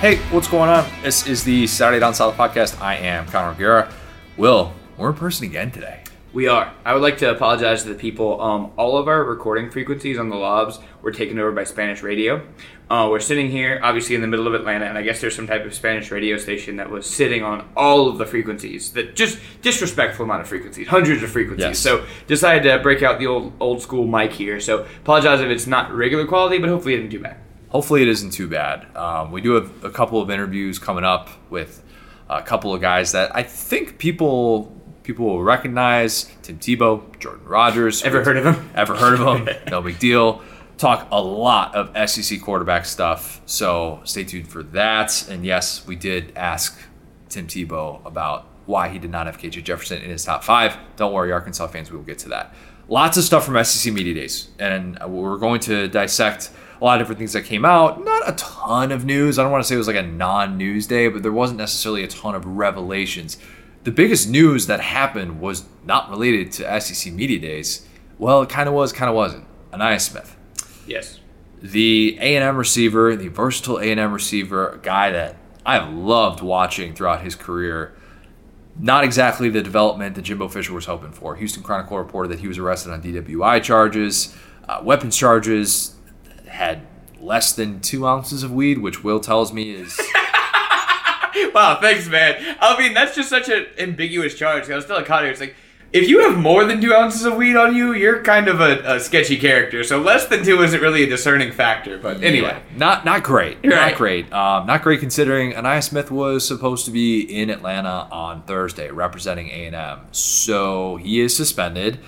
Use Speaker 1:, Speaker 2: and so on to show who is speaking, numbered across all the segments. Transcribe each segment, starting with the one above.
Speaker 1: Hey, what's going on? This is the Saturday Down South podcast. I am Connor O'Gara. Will, we're in person again today.
Speaker 2: We are. I would like to apologize to the people. Um, all of our recording frequencies on the lobs were taken over by Spanish radio. Uh, we're sitting here, obviously in the middle of Atlanta, and I guess there's some type of Spanish radio station that was sitting on all of the frequencies. That just disrespectful amount of frequencies, hundreds of frequencies.
Speaker 1: Yes.
Speaker 2: So decided to break out the old old school mic here. So apologize if it's not regular quality, but hopefully it didn't do bad.
Speaker 1: Hopefully, it isn't too bad. Um, we do have a couple of interviews coming up with a couple of guys that I think people people will recognize. Tim Tebow, Jordan Rodgers.
Speaker 2: Ever heard of him?
Speaker 1: Ever heard of him? no big deal. Talk a lot of SEC quarterback stuff, so stay tuned for that. And yes, we did ask Tim Tebow about why he did not have KJ Jefferson in his top five. Don't worry, Arkansas fans, we will get to that. Lots of stuff from SEC Media Days, and we're going to dissect a lot of different things that came out. Not a ton of news. I don't want to say it was like a non news day, but there wasn't necessarily a ton of revelations. The biggest news that happened was not related to SEC Media Days. Well, it kind of was, kind of wasn't. Ainias Smith
Speaker 2: Yes.
Speaker 1: the A&M receiver, the versatile A&M receiver, a guy that I've loved watching throughout his career. Not exactly the development that Jimbo Fisher was hoping for. Houston Chronicle reported that he was arrested on DWI charges, uh, weapons charges, had less than two ounces of weed, which Will tells me is
Speaker 2: Wow, thanks, man. I mean, that's just such an ambiguous charge. I was still telling Connor, it's like, if you have more than two ounces of weed on you, you're kind of a, a sketchy character. So less than two isn't really a discerning factor. But anyway,
Speaker 1: Yeah, not not great.
Speaker 2: You're
Speaker 1: not great. Um, not great considering Ainias Smith was supposed to be in Atlanta on Thursday representing A and M, so he is suspended.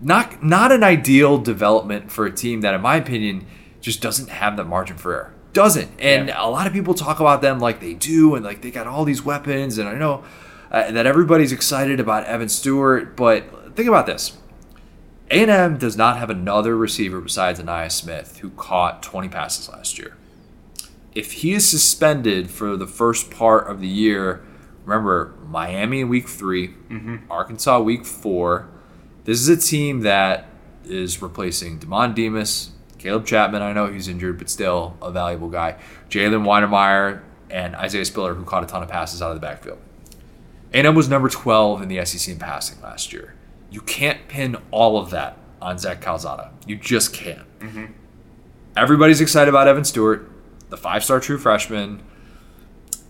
Speaker 1: Not not an ideal development for a team that, in my opinion, just doesn't have that margin for error. Doesn't, and
Speaker 2: Yeah.
Speaker 1: a lot of people talk about them like they do, and like they got all these weapons, and I know uh, that everybody's excited about Evan Stewart, but think about this. A&M does not have another receiver besides Ainias Smith who caught 20 passes last year. If he is suspended for the first part of the year, remember Miami in week 3 Arkansas week four. This is a team that is replacing Demond Demas, Caleb Chapman. I know he's injured, but still a valuable guy. Jalen Wydermyer and Isaiah Spiller, who caught a ton of passes out of the backfield. A&M was number 12 in the SEC in passing last year. You can't pin all of that on Zach Calzada. You just can't. Mm-hmm. Everybody's excited about Evan Stewart, the five star true freshman.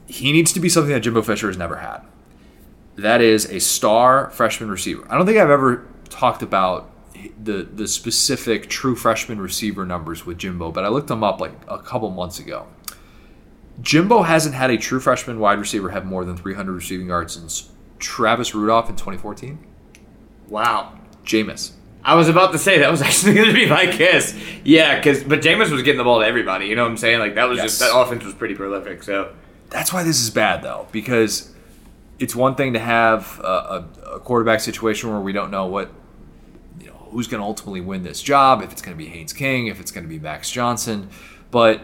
Speaker 1: He needs to be something that Jimbo Fisher has never had. That is a star freshman receiver. I don't think I've ever talked about the the specific true freshman receiver numbers with Jimbo, but I looked them up like a couple months ago. Jimbo hasn't had a true freshman wide receiver have more than 300 receiving yards since Travis Rudolph in 2014.
Speaker 2: wow.
Speaker 1: Jameis.
Speaker 2: I was about to say that was actually going to be my guess. Yeah, because but Jameis was getting the ball to everybody. You know what I'm saying? Like that was just that offense was pretty prolific. So
Speaker 1: That's why this is bad, though, because it's one thing to have a, a, a quarterback situation where we don't know what, you know, who's going to ultimately win this job, if it's going to be Haynes King, if it's going to be Max Johnson. But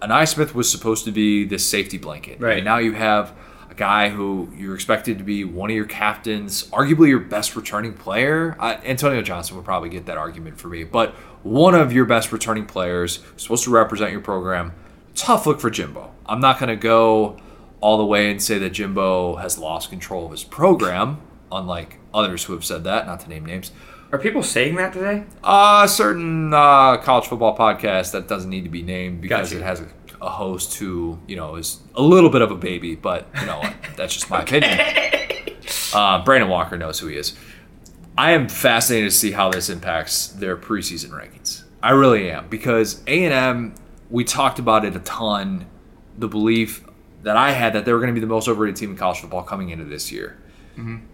Speaker 1: Ainias Smith was supposed to be this safety blanket.
Speaker 2: Right.
Speaker 1: And now you have a guy who you're expected to be one of your captains, arguably your best returning player. I, Antonio Johnson would probably get that argument for me, but one of your best returning players, supposed to represent your program. Tough look for Jimbo. I'm not going to go all the way and say that Jimbo has lost control of his program, unlike others who have said that, not to name names.
Speaker 2: are people saying that today?
Speaker 1: A certain uh, college football podcast that doesn't need to be named because
Speaker 2: Gotcha.
Speaker 1: it has a, a host who you know is a little bit of a baby, but you know that's just my opinion. Uh, Brandon Walker knows who he is. I am fascinated to see how this impacts their preseason rankings. I really am because A and M. We talked about it a ton. The belief that I had that they were going to be the most overrated team in college football coming into this year.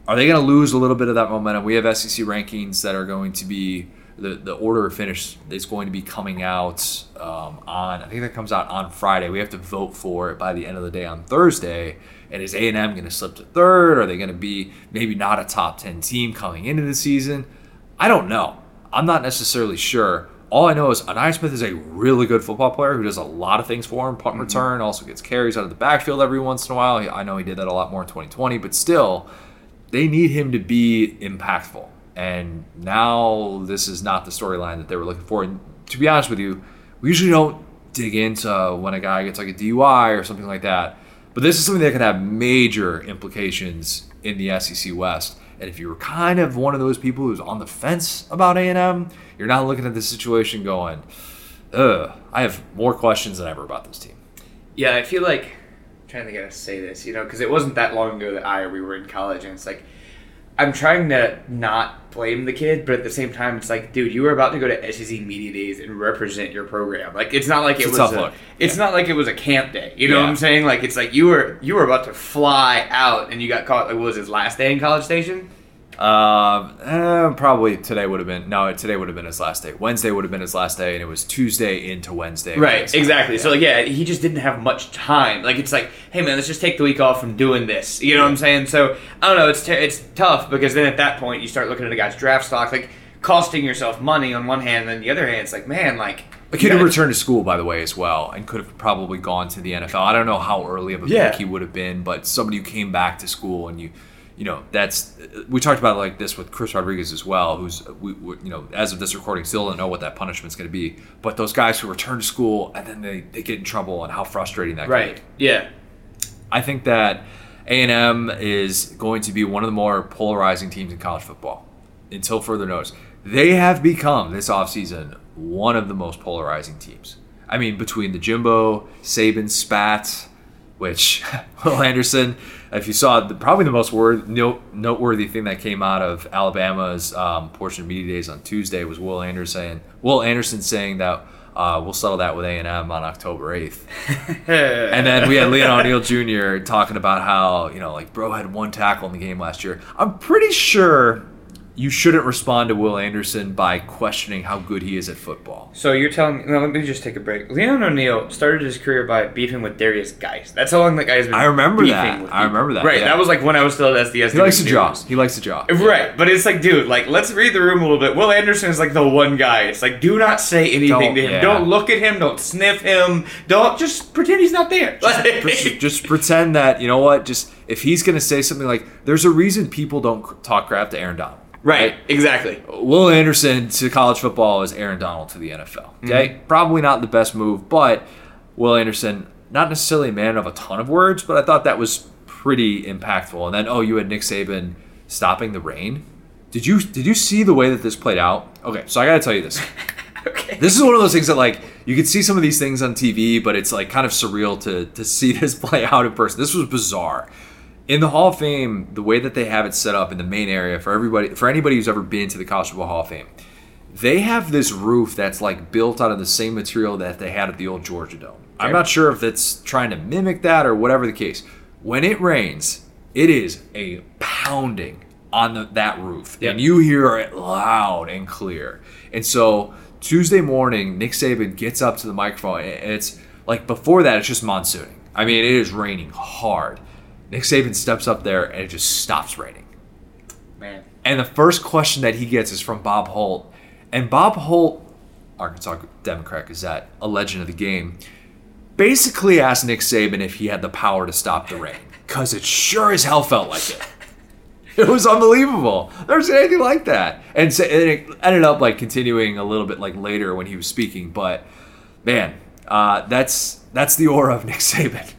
Speaker 1: Are they going to lose a little bit of that momentum? We have SEC rankings that are going to be the, the order of finish is going to be coming out um, on I think that comes out on Friday. We have to vote for it by the end of the day on Thursday. And is A and M going to slip to third? Are they going to be maybe not a top ten team coming into the season? I don't know. I'm not necessarily sure. All I know is Ainias Smith is a really good football player who does a lot of things for him. Punt mm-hmm. return, also gets carries out of the backfield every once in a while. I know he did that a lot more in 2020, but still, they need him to be impactful. And now this is not the storyline that they were looking for. And to be honest with you, we usually don't dig into when a guy gets like a DUI or something like that. But this is something that could have major implications in the SEC West. And if you were kind of one of those people who's on the fence about A&M, you're not looking at the situation going, ugh, I have more questions than ever about this team.
Speaker 2: Yeah, I feel like I'm trying to get to say this, you know, because it wasn't that long ago that I or we were in college, and it's like I'm trying to not blame the kid, but at the same time, it's like, dude, you were about to go to SEC media days and represent your program. Like, it's not like
Speaker 1: It's
Speaker 2: it
Speaker 1: a
Speaker 2: was
Speaker 1: tough
Speaker 2: a,
Speaker 1: look.
Speaker 2: it's not like it was a camp day. You know
Speaker 1: Yeah.
Speaker 2: what I'm saying? Like, it's like you were you were about to fly out, and you got caught. Like, what was his last day in College Station?
Speaker 1: Um, eh, probably today would have been no. Today would have been his last day. Wednesday would have been his last day, and it was Tuesday into Wednesday.
Speaker 2: Right, exactly. So like, yeah, he just didn't have much time. Like, it's like, hey man, let's just take the week off from doing this. You know what I'm saying? So I don't know. It's t- it's tough because then at that point you start looking at a guy's draft stock, like costing yourself money on one hand, and then the other hand, it's like, man, like
Speaker 1: A kid who returned to school, by the way, as well, and could have probably gone to the NFL. I don't know how early of a
Speaker 2: Yeah.
Speaker 1: pick he would have been, but somebody who came back to school and you, you know, that's we talked about like this with Chris Rodriguez as well, who's we, we you know as of this recording still don't know what that punishment's going to be, but those guys who return to school and then they, they get in trouble and how frustrating that can
Speaker 2: right,
Speaker 1: be.
Speaker 2: yeah,
Speaker 1: I think that A and M is going to be one of the more polarizing teams in college football. Until further notice, they have become this offseason one of the most polarizing teams. I mean, between the Jimbo, Saban, Spat, which Will Anderson, if you saw, the, probably the most word, note, noteworthy thing that came out of Alabama's um, portion of media days on Tuesday was Will Anderson. Will Anderson saying that uh, we'll settle that with A and M on October eighth. And then we had Leon O'Neal Jr. talking about how, you know, like, bro had one tackle in the game last year. I'm pretty sure you shouldn't respond to Will Anderson by questioning how good he is at football.
Speaker 2: So you're telling me? No, let me just take a break. Leon O'Neal started his career by beefing with Darius Geis. That's how long that guy's been.
Speaker 1: I remember
Speaker 2: beefing
Speaker 1: that. I remember that,
Speaker 2: Right.
Speaker 1: yeah.
Speaker 2: That was like when I was still at SDS.
Speaker 1: He likes to draw. He likes to draw.
Speaker 2: Right, but it's like, dude, like let's read the room a little bit. Will Anderson is like the one guy. It's like, do not say anything
Speaker 1: Don't-
Speaker 2: to him.
Speaker 1: yeah.
Speaker 2: Don't look at him. Don't sniff him. Don't just pretend he's not there.
Speaker 1: Just, just pretend that, you know what, just if he's going to say something like, there's a reason people don't talk crap to Aaron Donald.
Speaker 2: Right, exactly.
Speaker 1: Will Anderson to college football is Aaron Donald to the NFL. Mm-hmm. Okay, probably not the best move, but Will Anderson, not necessarily a man of a ton of words, but I thought that was pretty impactful. And then, oh, you had Nick Saban stopping the rain. Did you did you see the way that this played out? Okay, so I got to tell you this.
Speaker 2: Okay.
Speaker 1: This is one of those things that like you can see some of these things on TV, but it's like kind of surreal to to see this play out in person. This was bizarre. In the Hall of Fame, the way that they have it set up in the main area for everybody for anybody who's ever been to the College Football Hall of Fame, they have this roof that's like built out of the same material that they had at the old Georgia Dome. I'm not sure if that's trying to mimic that or whatever the case. When it rains, it is a pounding on the, that roof,
Speaker 2: Yep.
Speaker 1: and you hear it loud and clear. And so Tuesday morning, Nick Saban gets up to the microphone, and it's like before that, it's just monsooning. I mean, it is raining hard. Nick Saban steps up there, and it just stops raining.
Speaker 2: Man.
Speaker 1: And the first question that he gets is from Bob Holt. And Bob Holt, Arkansas Democrat Gazette, a legend of the game, basically asked Nick Saban if he had the power to stop the rain. Because it sure as hell felt like it. It was unbelievable. Never seen anything like that. And, so, and it ended up like continuing a little bit like later when he was speaking. But man, uh, that's that's the aura of Nick Saban.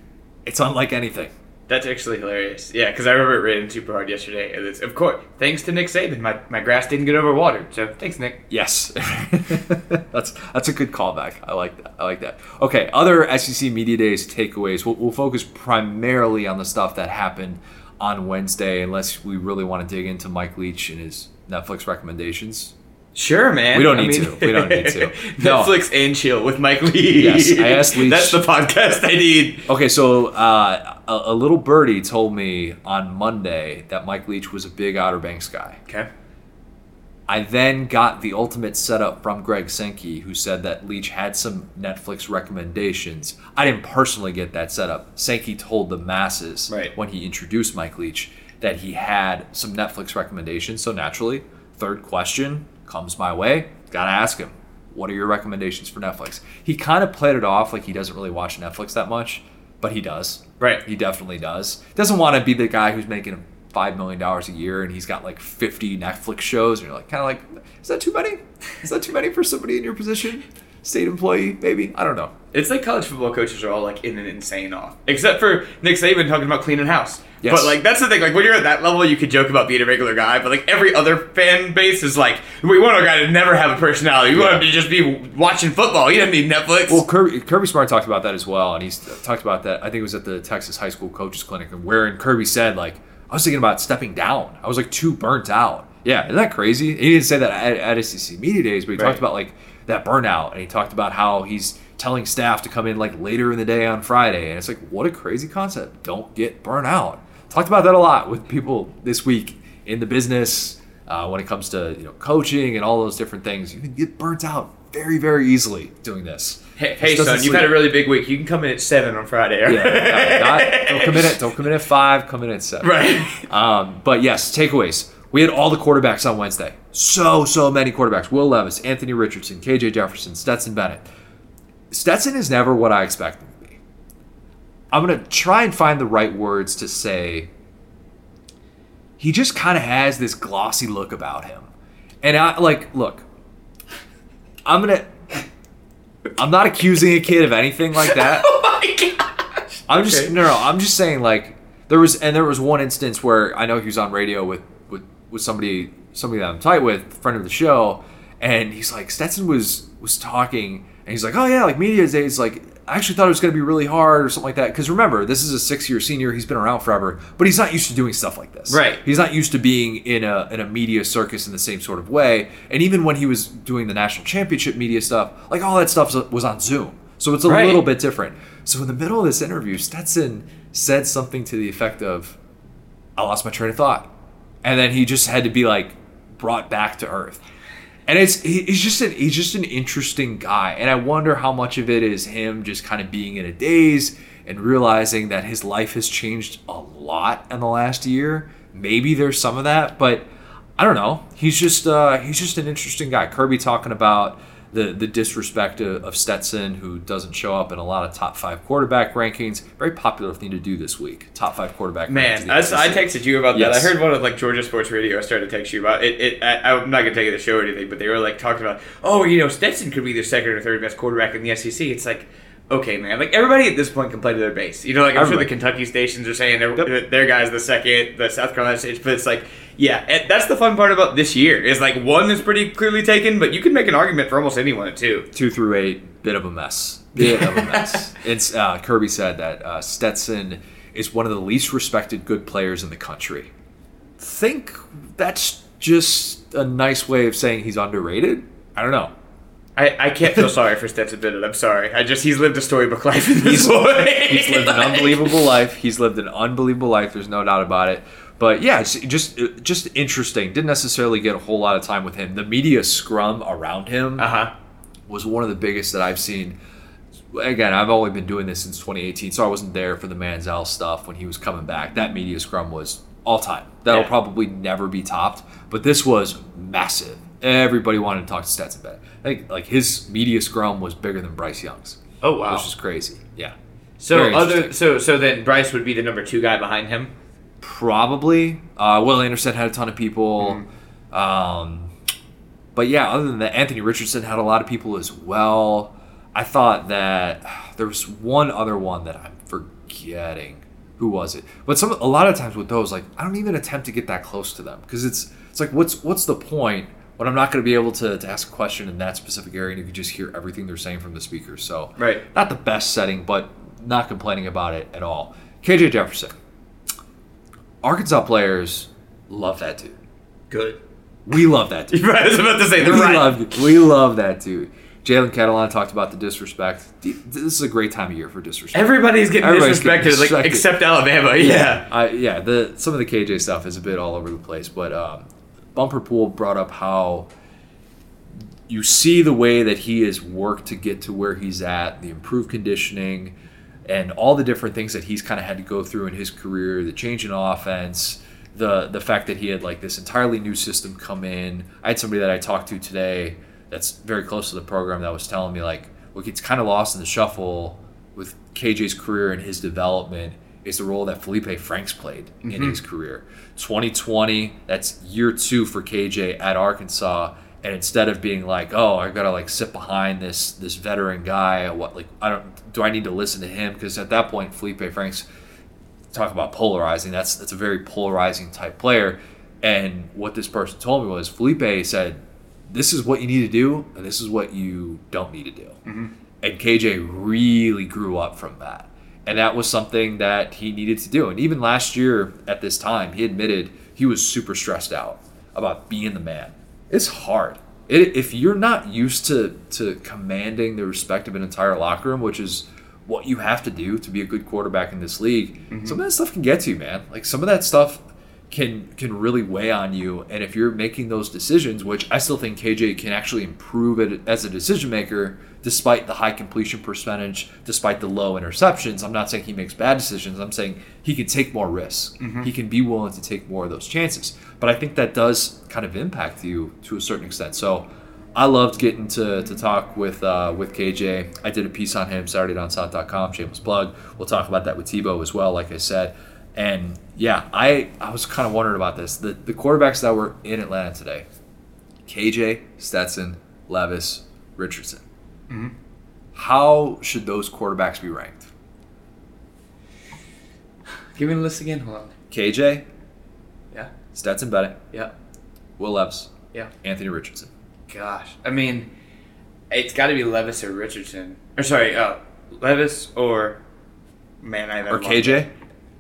Speaker 1: It's unlike anything.
Speaker 2: That's actually hilarious. Yeah, because I remember it raining super hard yesterday. And it's, of course, thanks to Nick Saban, my, my grass didn't get overwatered. So thanks, Nick.
Speaker 1: Yes, that's that's a good callback. I like that. I like that. Okay, other SEC media days takeaways. We'll, we'll focus primarily on the stuff that happened on Wednesday, unless we really want to dig into Mike Leach and his Netflix recommendations.
Speaker 2: Sure, man.
Speaker 1: We don't
Speaker 2: I
Speaker 1: need
Speaker 2: mean-
Speaker 1: to. We don't need to. No.
Speaker 2: Netflix and chill with Mike Lee.
Speaker 1: Yes, I asked Leach-
Speaker 2: That's the podcast I need.
Speaker 1: Okay, so uh, a, a little birdie told me on Monday that Mike Leach was a big Outer Banks guy.
Speaker 2: Okay.
Speaker 1: I then got the ultimate setup from Greg Sankey, who said that Leach had some Netflix recommendations. I didn't personally get that setup. Sankey told the masses
Speaker 2: Right.
Speaker 1: when he introduced Mike Leach that he had some Netflix recommendations. So naturally, third question comes my way. Gotta ask him, what are your recommendations for Netflix? He kind of played it off like he doesn't really watch Netflix that much, but he does.
Speaker 2: Right.
Speaker 1: He definitely does. Doesn't want to be the guy who's making five million dollars a year and he's got like fifty Netflix shows, and you're like, kind of like, is that too many? Is that too many for somebody in your position? State employee, maybe. I don't know.
Speaker 2: It's like college football coaches are all like in an insane off, except for Nick Saban talking about cleaning house.
Speaker 1: Yes.
Speaker 2: But like that's the thing. Like when you're at that level, you could joke about being a regular guy, but like every other fan base is like, we want a guy to never have a personality. We want him to just be watching football. He doesn't need Netflix.
Speaker 1: Well, Kirby, Kirby Smart talked about that as well, and he's talked about that. I think it was at the Texas High School Coaches Clinic, and wherein Kirby said, like, I was thinking about stepping down. I was like too burnt out. Yeah, isn't that crazy? He didn't say that at, at SEC Media Days, but he
Speaker 2: Right.
Speaker 1: talked about like that burnout, and he talked about how he's telling staff to come in like later in the day on Friday, and it's like, what a crazy concept! Don't get burnt out. Talked about that a lot with people this week in the business uh, when it comes to you know coaching and all those different things. You can get burnt out very, very easily doing this.
Speaker 2: hey, hey son, you've
Speaker 1: sleep.
Speaker 2: had a really big week. You can come in at seven on Friday.
Speaker 1: yeah, not, don't come in at don't come in at five. Come in at seven.
Speaker 2: right.
Speaker 1: Um, but yes, takeaways. We had all the quarterbacks on Wednesday. So so many quarterbacks. Will Levis, Anthony Richardson, KJ Jefferson, Stetson Bennett. Stetson is never what I expect him to be. I'm gonna try and find the right words to say. He just kind of has this glossy look about him, and I like look. I'm gonna. I'm not accusing a kid of anything like that.
Speaker 2: oh my gosh.
Speaker 1: I'm just no, no. I'm just saying like there was and there was one instance where I know he was on radio with with somebody somebody that I'm tight with, friend of the show, and he's like Stetson was was talking and he's like, oh yeah, like media days, like I actually thought it was going to be really hard or something like that. Because remember, this is a six year senior. He's been around forever, but he's not used to doing stuff like this.
Speaker 2: Right.
Speaker 1: He's not used to being in a in a media circus in the same sort of way. And even when he was doing the national championship media stuff, like all that stuff was on Zoom. So it's a
Speaker 2: Right.
Speaker 1: little bit different. So in the middle of this interview, Stetson said something to the effect of, "I lost my train of thought," and then he just had to be like brought back to earth. And it's he's just an he's just an interesting guy, and I wonder how much of it is him just kind of being in a daze and realizing that his life has changed a lot in the last year. Maybe there's some of that, but I don't know. He's just uh, he's just an interesting guy. Kirby talking about the the disrespect of, of Stetson, who doesn't show up in a lot of top five quarterback rankings. Very popular thing to do this week. Top five quarterback.
Speaker 2: Man, I, I texted you about
Speaker 1: Yes.
Speaker 2: that. I heard one of like Georgia Sports Radio. I started to text you about it. it I, I'm not gonna take it to show or anything, but they were like talking about, oh, you know, Stetson could be the second or third best quarterback in the SEC. It's like, okay, man. Like everybody at this point can play to their base. You know, like I'm sure the Kentucky stations are saying their, their guy's the second, the South Carolina station, but it's like, yeah, and that's the fun part about this year is like one is pretty clearly taken, but you can make an argument for almost anyone at two.
Speaker 1: two through eight, bit of a mess. Bit of a mess. It's uh, Kirby said that uh, Stetson is one of the least respected good players in the country. Think that's just a nice way of saying he's underrated. I don't know.
Speaker 2: I, I can't feel sorry for Stetson Bennett. I'm sorry. I just he's lived a storybook life in this
Speaker 1: He's-
Speaker 2: way.
Speaker 1: He's lived an unbelievable life. He's lived an unbelievable life. There's no doubt about it. But yeah, it's just just interesting. Didn't necessarily get a whole lot of time with him. The media scrum around him
Speaker 2: Uh huh.
Speaker 1: was one of the biggest that I've seen. Again, I've only been doing this since 2018, so I wasn't there for the Manziel stuff when he was coming back. That media scrum was all time. That'll
Speaker 2: Yeah.
Speaker 1: probably never be topped, but this was massive. Everybody wanted to talk to Stetson Bennett. I think like his media scrum was bigger than Bryce Young's,
Speaker 2: Oh wow.
Speaker 1: which is crazy. Yeah,
Speaker 2: So
Speaker 1: Very
Speaker 2: other so so then Bryce would be the number two guy behind him.
Speaker 1: Probably. Uh, Will Anderson had a ton of people. Um, but yeah, other than that, Anthony Richardson had a lot of people as well. I thought that there was one other one that I'm forgetting. Who was it? But some a lot of times with those, like I don't even attempt to get that close to them because it's it's like what's what's the point when I'm not going to be able to, to ask a question in that specific area and you can just hear everything they're saying from the speakers. So
Speaker 2: Right.
Speaker 1: not the best setting, but not complaining about it at all. KJ Jefferson. Arkansas players love that dude.
Speaker 2: Good.
Speaker 1: We love that dude.
Speaker 2: Right, I was about to say
Speaker 1: we
Speaker 2: right.
Speaker 1: love we love that dude. Jalen Catalon talked about the disrespect. This is a great time of year for disrespect.
Speaker 2: Everybody's getting
Speaker 1: Everybody's
Speaker 2: disrespected,
Speaker 1: getting
Speaker 2: like except Alabama. Yeah.
Speaker 1: I, yeah. The some of the KJ stuff is a bit all over the place, but um, Bumper Pool brought up how you see the way that he has worked to get to where he's at, the improved conditioning, and all the different things that he's kind of had to go through in his career, the change in offense, the the fact that he had like this entirely new system come in. I had somebody that I talked to today that's very close to the program that was telling me like what gets kind of lost in the shuffle with KJ's career and his development is the role that Felipe Franks played in mm-hmm. his career. 2020, that's year two for KJ at Arkansas, And instead of being like, oh, I gotta like sit behind this this veteran guy, what like I don't do I need to listen to him? Because at that point, Felipe Franks talk about polarizing. That's that's a very polarizing type player. And what this person told me was Felipe said, "This is what you need to do, and this is what you don't need to do." Mm-hmm. And KJ really grew up from that, and that was something that he needed to do. And even last year at this time, he admitted he was super stressed out about being the man. It's hard. It, if you're not used to to commanding the respect of an entire locker room, which is what you have to do to be a good quarterback in this league, mm-hmm. some of that stuff can get to you, man. Like some of that stuff can can really weigh on you. And if you're making those decisions, which I still think KJ can actually improve it as a decision maker, despite the high completion percentage, despite the low interceptions. I'm not saying he makes bad decisions. I'm saying he can take more risks. He can be willing to take more of those chances. But I think that does kind of impact you to a certain extent. So I loved getting to, to talk with uh, with KJ. I did a piece on him SaturdayDownSouth.com. Shameless plug. We'll talk about that with Tebow as well, like I said. And yeah, I, I was kind of wondering about this. The the quarterbacks that were in Atlanta today, KJ, Stetson, Levis, Richardson. How should those quarterbacks be ranked?
Speaker 2: Give me the list again. Hold on.
Speaker 1: KJ,
Speaker 2: Yeah.
Speaker 1: Stetson Bennett,
Speaker 2: Yeah.
Speaker 1: Will Levis,
Speaker 2: Yeah.
Speaker 1: Anthony Richardson.
Speaker 2: Gosh. I mean, it's got to be Levis or Richardson. Or sorry, uh, Levis or man, I
Speaker 1: Or KJ?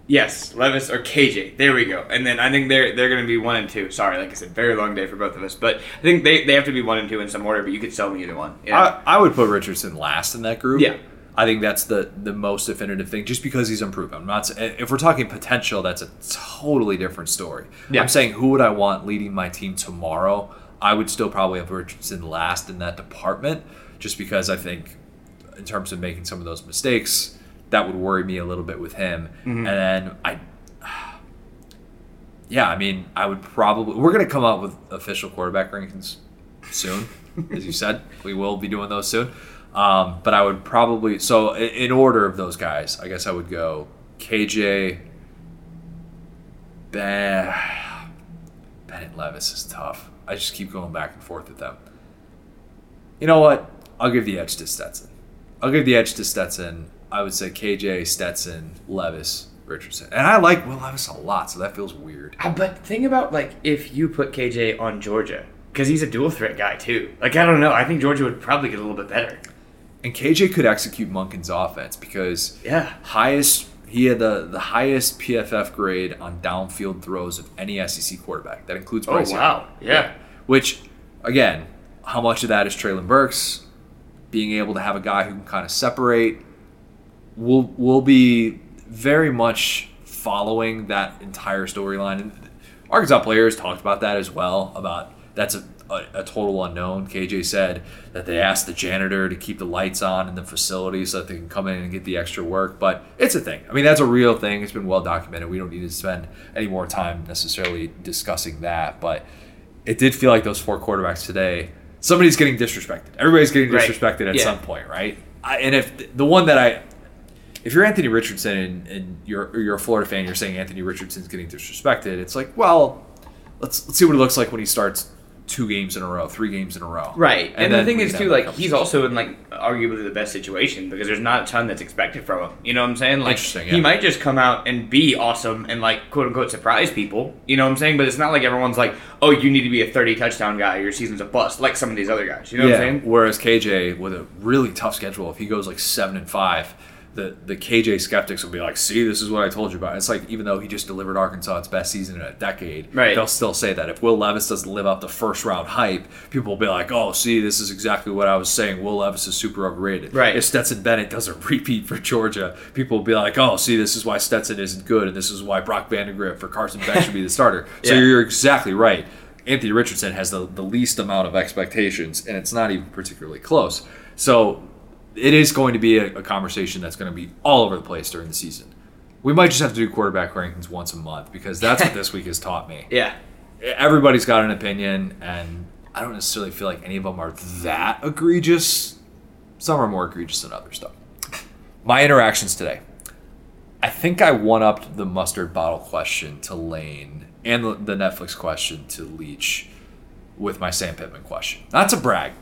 Speaker 2: Yes, Levis or KJ. There we go. And then I think they're they're going to be one and two. Sorry, like I said, very long day for both of us. But I think they, they have to be one and two in some order. But you could sell me either one. Yeah.
Speaker 1: I, I would put Richardson last in that group.
Speaker 2: Yeah.
Speaker 1: I think that's the the most definitive thing, just because he's improved. I'm not. If we're talking potential, that's a totally different story.
Speaker 2: Yeah.
Speaker 1: I'm saying who would I want leading my team tomorrow? I would still probably have Richardson last in that department, just because I think, in terms of making some of those mistakes, that would worry me a little bit with him.
Speaker 2: Mm-hmm.
Speaker 1: And then I, yeah, I mean, I would probably we're gonna come up with official quarterback rankings soon, as you said. We will be doing those soon. Um, but I would probably so in order of those guys, I guess I would go KJ, Ben, Bennett Levis is tough. I just keep going back and forth with them. You know what? I'll give the edge to Stetson. I'll give the edge to Stetson. I would say KJ, Stetson, Levis, Richardson. And I like Will Levis a lot, so that feels weird.
Speaker 2: Uh, But think about like if you put KJ on Georgia because he's a dual threat guy too. Like I don't know. I think Georgia would probably get a little bit better.
Speaker 1: And KJ could execute Monken's offense because
Speaker 2: Yeah.
Speaker 1: highest he had the, the highest PFF grade on downfield throws of any SEC quarterback. That includes
Speaker 2: Oh
Speaker 1: Bryce Young.
Speaker 2: wow. Yeah.
Speaker 1: Which, again, how much of that is Treylon Burks being able to have a guy who can kind of separate? We'll we'll be very much following that entire storyline. And Arkansas players talked about that as well. About that's a, a, a total unknown. KJ said that they asked the janitor to keep the lights on in the facility so that they can come in and get the extra work. But it's a thing. I mean, that's a real thing. It's been well documented. We don't need to spend any more time necessarily discussing that. But it did feel like those four quarterbacks today. Somebody's getting disrespected. Everybody's getting
Speaker 2: Right.
Speaker 1: disrespected at
Speaker 2: Yeah.
Speaker 1: some point, right? I, and if the one that I, if you're Anthony Richardson and, and you're you're a Florida fan, you're saying Anthony Richardson's getting disrespected. It's like, well, let's let's see what it looks like when he starts two games in a row, three games in a row,
Speaker 2: Right. And, the thing is too, like he's also in like arguably the best situation because there's not a ton that's expected from him. You know what I'm saying? Like
Speaker 1: Interesting,
Speaker 2: he might just come out and be awesome and like quote unquote surprise people. You know what I'm saying? But it's not like everyone's like, oh, you need to be a 30 touchdown guy. Your season's a bust, like some of these other guys. You know what I'm saying?
Speaker 1: Whereas KJ with a really tough schedule, if he goes like seven and five, the the KJ skeptics will be like, "See, this is what I told you about." It's like even though he just delivered Arkansas its best season in a decade,
Speaker 2: Right.
Speaker 1: they'll still say that. If Will Levis doesn't live up to first round hype, people will be like, "Oh, see, this is exactly what I was saying. Will Levis is super overrated."
Speaker 2: Right.
Speaker 1: If Stetson Bennett doesn't repeat for Georgia, people will be like, "Oh, see, this is why Stetson isn't good, and this is why Brock Vandagriff for Carson Beck should be the starter." So
Speaker 2: Yeah.
Speaker 1: you're exactly right. Anthony Richardson has the, the least amount of expectations, and it's not even particularly close. So it is going to be a, a conversation that's going to be all over the place during the season. We might just have to do quarterback rankings once a month because that's what this week has taught me.
Speaker 2: Yeah.
Speaker 1: Everybody's got an opinion, and I don't necessarily feel like any of them are that egregious. Some are more egregious than others, though. My interactions today. I think I one upped the mustard bottle question to Lane and the, the Netflix question to Leach with my Sam Pittman question. Not to brag,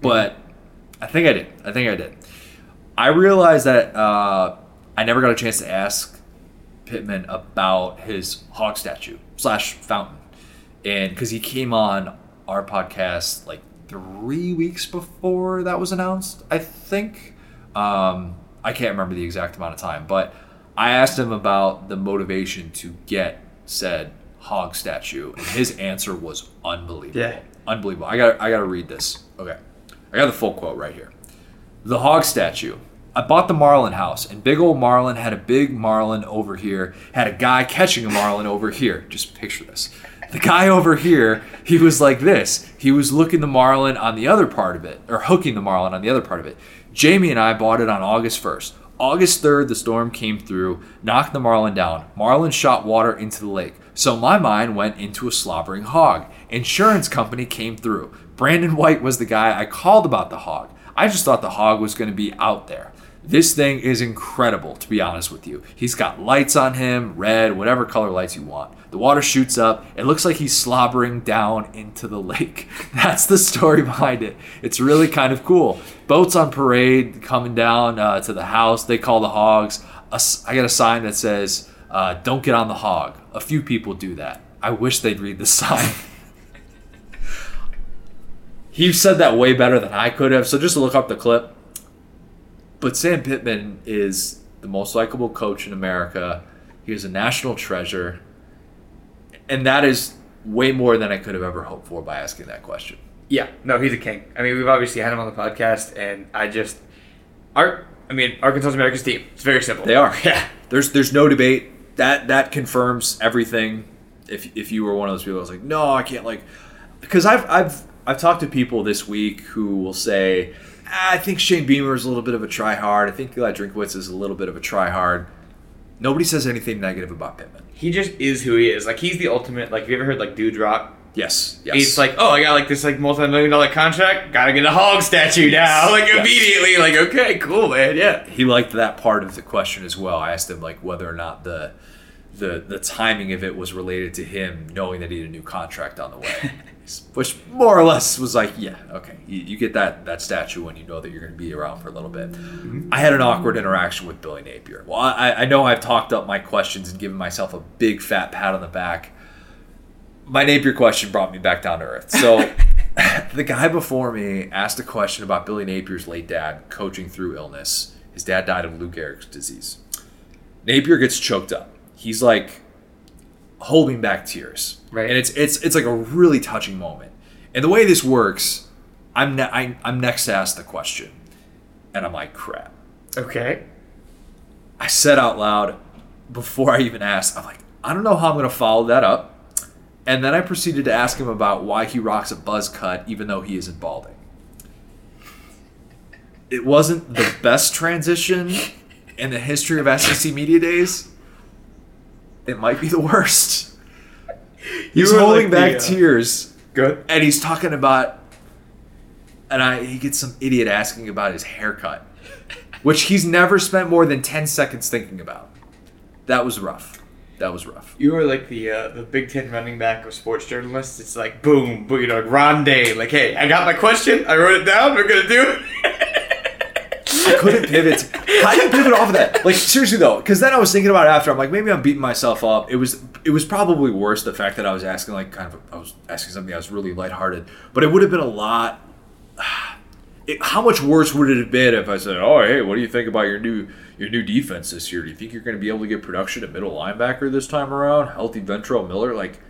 Speaker 1: but mm-hmm. I think I did. I think I did. I realized that uh, I never got a chance to ask Pittman about his hog statue slash fountain, and because he came on our podcast like three weeks before that was announced, I think. Um, I can't remember the exact amount of time, but I asked him about the motivation to get said hog statue, and his answer was unbelievable.
Speaker 2: Yeah.
Speaker 1: Unbelievable. I got I got to read this. Okay. I got the full quote right here. The hog statue. I bought the marlin house, and big old marlin had a big marlin over here, had a guy catching a marlin over here. Just picture this. The guy over here, he was like this. He was looking the marlin on the other part of it, or hooking the marlin on the other part of it. Jamie and I bought it on August 1st. August 3rd, the storm came through, knocked the marlin down. Marlin shot water into the lake. So my mind went into a slobbering hog. Insurance company came through. Brandon White was the guy I called about the hog. I just thought the hog was going to be out there. This thing is incredible, to be honest with you. He's got lights on him, red, whatever color lights you want. The water shoots up. It looks like he's slobbering down into the lake. That's the story behind it. It's really kind of cool. Boats on parade coming down uh, to the house. They call the hogs. I got a sign that says, uh, Don't get on the hog. A few people do that. I wish they'd read the sign. He said that way better than I could have. So just look up the clip. But Sam Pittman is the most likable coach in America. He is a national treasure. And that is way more than I could have ever hoped for by asking that question.
Speaker 2: Yeah, no, he's a king. I mean, we've obviously had him on the podcast, and I just, Art. I mean, Arkansas's America's team. It's very simple.
Speaker 1: They are.
Speaker 2: Yeah.
Speaker 1: There's there's no debate. That that confirms everything. If if you were one of those people, I was like, no, I can't like, because I've I've I've talked to people this week who will say, "Ah, I think Shane Beamer is a little bit of a try hard. I think Eli Drinkwitz is a little bit of a try hard. Nobody says anything negative about Pittman.
Speaker 2: He just is who he is. Like he's the ultimate. Like, have you ever heard like Dude Rock?
Speaker 1: Yes, yes.
Speaker 2: It's like, oh, I got like this like multi-million dollar contract. Gotta get a hog statue now. Like
Speaker 1: Yes.
Speaker 2: immediately. Like, okay, cool, man. Yeah.
Speaker 1: he liked that part of the question as well. I asked him like whether or not the the the timing of it was related to him knowing that he had a new contract on the way. Which more or less was like, yeah, okay, you, you get that that statue when you know that you're going to be around for a little bit. Mm-hmm. I had an awkward interaction with Billy Napier. Well, I, I know I've talked up my questions and given myself a big fat pat on the back. My Napier question brought me back down to earth. So the guy before me asked a question about Billy Napier's late dad coaching through illness. His dad died of Lou Gehrig's disease. Napier gets choked up. He's like holding back tears,
Speaker 2: Right.
Speaker 1: And it's it's it's like a really touching moment. And the way this works, I'm ne- I, I'm next to ask the question, and I'm like, crap.
Speaker 2: Okay.
Speaker 1: I said out loud before I even asked, I'm like, I don't know how I'm going to follow that up. And then I proceeded to ask him about why he rocks a buzz cut even though he isn't balding. It wasn't the best transition in the history of SEC Media Days. It might be the worst. He's holding
Speaker 2: like
Speaker 1: back
Speaker 2: the, uh,
Speaker 1: tears
Speaker 2: Good.
Speaker 1: and he's talking about and I he gets some idiot asking about his haircut, which he's never spent more than 10 seconds thinking about. That was rough. That was rough.
Speaker 2: You are like the uh, the Big Ten running back of sports journalists. It's like boom, boom, you know, like Rondé. Like, hey, I got my question. I wrote it down. We're gonna do it.
Speaker 1: I couldn't pivot. How do you pivot off of that? Like seriously though, because then I was thinking about it after. I'm like, maybe I'm beating myself up. It was it was probably worse the fact that I was asking like kind of I was asking something I was really lighthearted, but it would have been a lot. It, how much worse would it have been if I said, "Oh, hey, what do you think about your new your new defense this year? Do you think you're going to be able to get production at middle linebacker this time around? Healthy Ventrell Miller, like."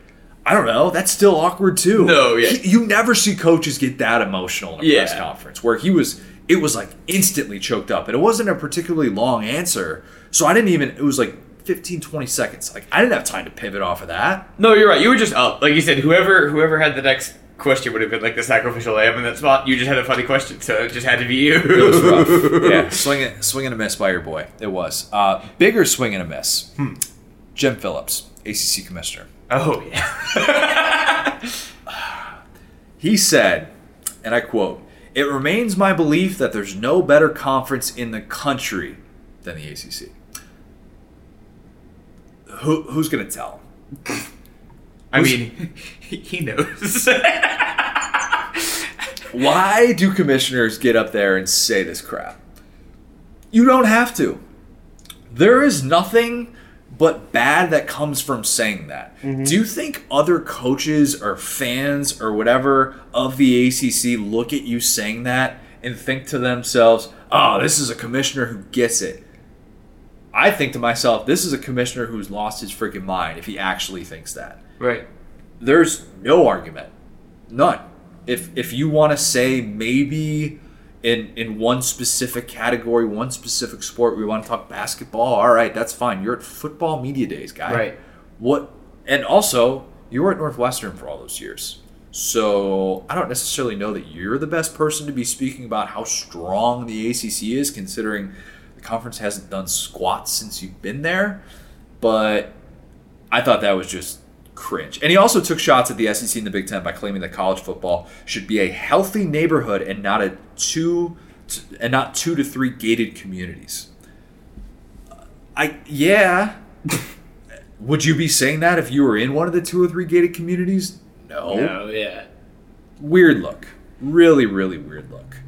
Speaker 1: I don't know. That's still awkward too.
Speaker 2: No, yeah.
Speaker 1: He- you never see coaches get that emotional in a press conference where he was. It was like instantly choked up, and it wasn't a particularly long answer. So I didn't even. It was like 15, 20 seconds. Like I didn't have time to pivot off of that.
Speaker 2: No, you're right. You were just up. Like you said, whoever whoever had the next question would have been like the sacrificial lamb in that spot. You just had a funny question, so it just had to be you.
Speaker 1: It was rough. yeah, swing it, swing and a miss by your boy. It was uh, bigger swing and a miss. Jim Phillips, ACC commissioner.
Speaker 2: Oh yeah.
Speaker 1: He said, and I quote, "It remains my belief that there's no better conference in the country than the ACC." Who, who's gonna tell?
Speaker 2: I mean, he knows.
Speaker 1: Why do commissioners get up there and say this crap? You don't have to. There is nothing but bad that comes from saying that. Mm-hmm. Do you think other coaches or fans or whatever of the ACC look at you saying that and think to themselves, oh, this is a commissioner who gets it? I think to myself, this is a commissioner who's lost his freaking mind if he actually thinks that
Speaker 2: Right.
Speaker 1: there's no argument none if if you want to say maybe in in one specific category one specific sport we want to talk basketball all right that's fine you're at football media days guy
Speaker 2: Right.
Speaker 1: what and also you were at northwestern for all those years so i don't necessarily know that you're the best person to be speaking about how strong the acc is considering the conference hasn't done squat since you've been there but I thought that was just cringe. And he also took shots at the SEC and the Big Ten by claiming that college football should be a healthy neighborhood and not a two and not two to three gated communities. I yeah. Would you be saying that if you were in one of the two or three gated communities? No.
Speaker 2: No, yeah.
Speaker 1: Weird look. Really, really weird look.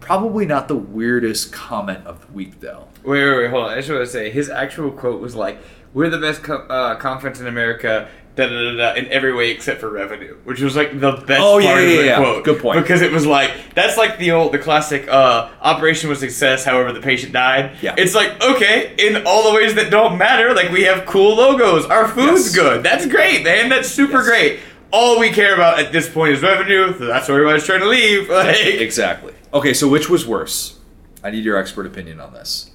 Speaker 1: Probably not the weirdest comment of the week though.
Speaker 2: Wait, wait, wait, hold on. I just want to say his actual quote was like, "We're the best co- uh, conference in America." Da, da, da, da, in every way except for revenue, which was like the best
Speaker 1: Oh, yeah,
Speaker 2: part
Speaker 1: yeah,
Speaker 2: of the
Speaker 1: yeah.
Speaker 2: quote.
Speaker 1: Good point.
Speaker 2: Because it was like that's like the old, the classic uh, operation was success. However, the patient died.
Speaker 1: Yeah.
Speaker 2: It's like okay, in all the ways that don't matter. Like we have cool logos, our food's
Speaker 1: Yes.
Speaker 2: good. That's great, man. That's super
Speaker 1: Yes.
Speaker 2: great. All we care about at this point is revenue. So that's where everybody's trying to leave. Like,
Speaker 1: Exactly. Okay, so which was worse? I need your expert opinion on this.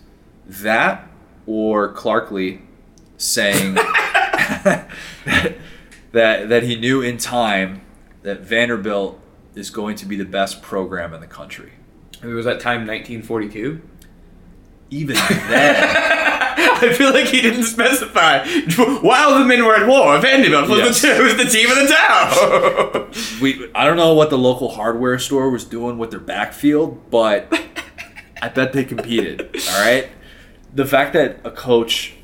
Speaker 1: That or Clark Lea saying that, that he knew in time that Vanderbilt is going to be the best program in the country.
Speaker 2: it was that time 1942.
Speaker 1: Even then,
Speaker 2: I feel like he didn't specify. While the men were at war, Vanderbilt was,
Speaker 1: Yes.
Speaker 2: the, was the team of the town.
Speaker 1: we I don't know what the local hardware store was doing with their backfield, but I bet they competed. All right. The fact that a coach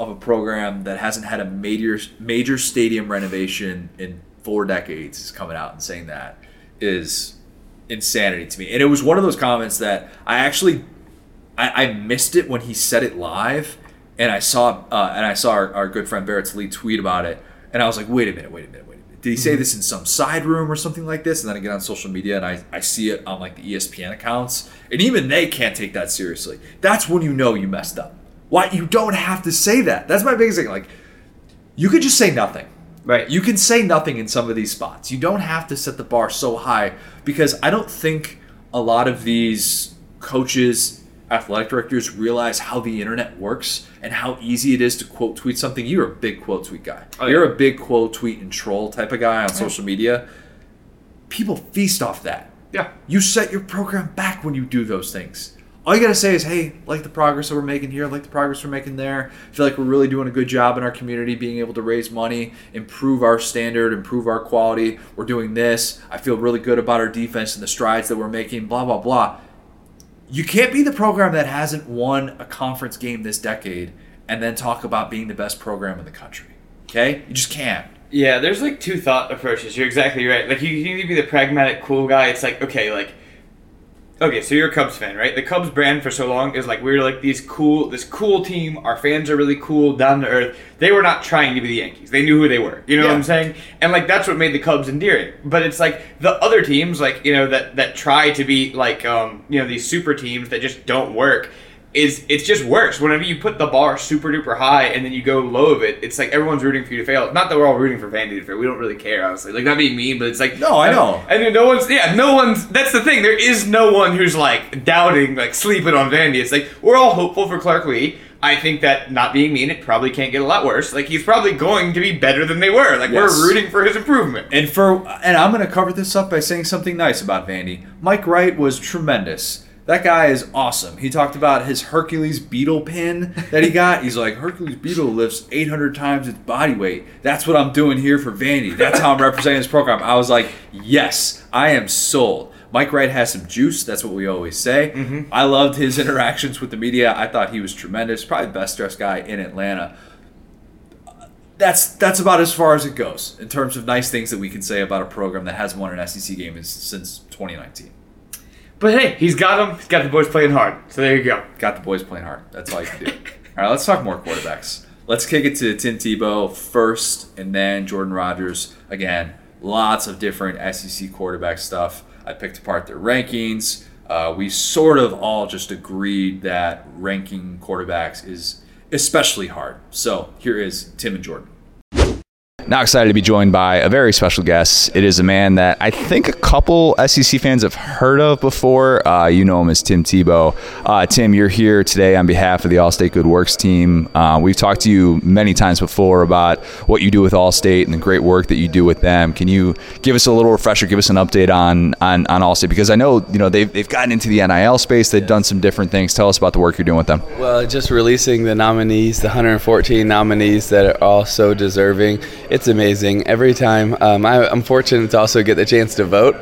Speaker 1: of a program that hasn't had a major major stadium renovation in four decades is coming out and saying that is insanity to me. And it was one of those comments that I actually I, I missed it when he said it live, and I saw uh, and I saw our, our good friend Barrett Sallee tweet about it, and I was like, wait a minute, wait a minute, wait a minute. Did he say this in some side room or something like this? And then I get on social media and I, I see it on like the ESPN accounts, and even they can't take that seriously. That's when you know you messed up. Why you don't have to say that? That's my biggest thing. Like, you could just say nothing.
Speaker 2: right.
Speaker 1: You can say nothing in some of these spots. You don't have to set the bar so high because I don't think a lot of these coaches, athletic directors realize how the internet works and how easy it is to quote tweet something. You're a big quote tweet guy.
Speaker 2: Oh,
Speaker 1: You're a big quote tweet and troll type of guy on social media. People feast off that.
Speaker 2: yeah.
Speaker 1: You set your program back when you do those things. All you gotta say is, "Hey, like the progress that we're making here, like the progress we're making there. I feel like we're really doing a good job in our community, being able to raise money, improve our standard, improve our quality. We're doing this. I feel really good about our defense and the strides that we're making. Blah blah blah." You can't be the program that hasn't won a conference game this decade and then talk about being the best program in the country. Okay, you just can't.
Speaker 2: Yeah, there's like two thought approaches. You're exactly right. Like you need to be the pragmatic cool guy. It's like okay, like okay, so you're a Cubs fan, right? The Cubs brand for so long is like we're like these cool, this cool team. Our fans are really cool, down to earth. They were not trying to be the Yankees. They knew who they were. You know what I'm saying? And like that's what made the Cubs endearing. But it's like the other teams, like you know that that try to be like um you know these super teams that just don't work. Is it's just worse whenever you put the bar super duper high and then you go low of it. It's like everyone's rooting for you to fail. Not that we're all rooting for Vandy to fail. We don't really care, honestly. Like not being mean, but it's like
Speaker 1: No, I know.
Speaker 2: I mean, no one's yeah, no one's. That's the thing. There is no one who's like doubting, like sleeping on Vandy. It's like we're all hopeful for Clark Lea. I think that not being mean, it probably can't get a lot worse. Like he's probably going to be better than they were. Like
Speaker 1: Yes.
Speaker 2: we're rooting for his improvement.
Speaker 1: And for and I'm going to cover this up by saying something nice about Vandy. Mike Wright was tremendous. That guy is awesome. He talked about his Hercules beetle pin that he got. He's like, Hercules beetle lifts 800 times its body weight. That's what I'm doing here for Vandy. That's how I'm representing this program. I was like, yes, I am sold. Mike Wright has some juice. That's what we always say. Mm-hmm. I loved his interactions with the media. I thought he was tremendous. Probably the best dressed guy in Atlanta that's that's about as far as it goes in terms of nice things that we can say about a program that hasn't won an SEC game since 2019.
Speaker 2: But hey, he's got them. He's got the boys playing hard. So there you go.
Speaker 1: Got the boys playing hard. That's all you can do. all right, let's talk more quarterbacks. Let's kick it to Tim Tebow first, and then Jordan Rodgers. Again, lots of different SEC quarterback stuff. I picked apart their rankings. Uh, we sort of all just agreed that ranking quarterbacks is especially hard. So here is Tim and Jordan.
Speaker 3: Now excited to be joined by a very special guest. It is a man that I think a couple SEC fans have heard of before. Uh, you know him as Tim Tebow. Uh, Tim, you're here today on behalf of the Allstate Good Works team. Uh, we've talked to you many times before about what you do with Allstate and the great work that you do with them. Can you give us a little refresher, give us an update on on, on Allstate? Because I know you know they've, they've gotten into the NIL space, they've done some different things. Tell us about the work you're doing with them.
Speaker 4: Well, just releasing the nominees, the 114 nominees that are all so deserving. It's it's amazing every time. Um, I, I'm fortunate to also get the chance to vote,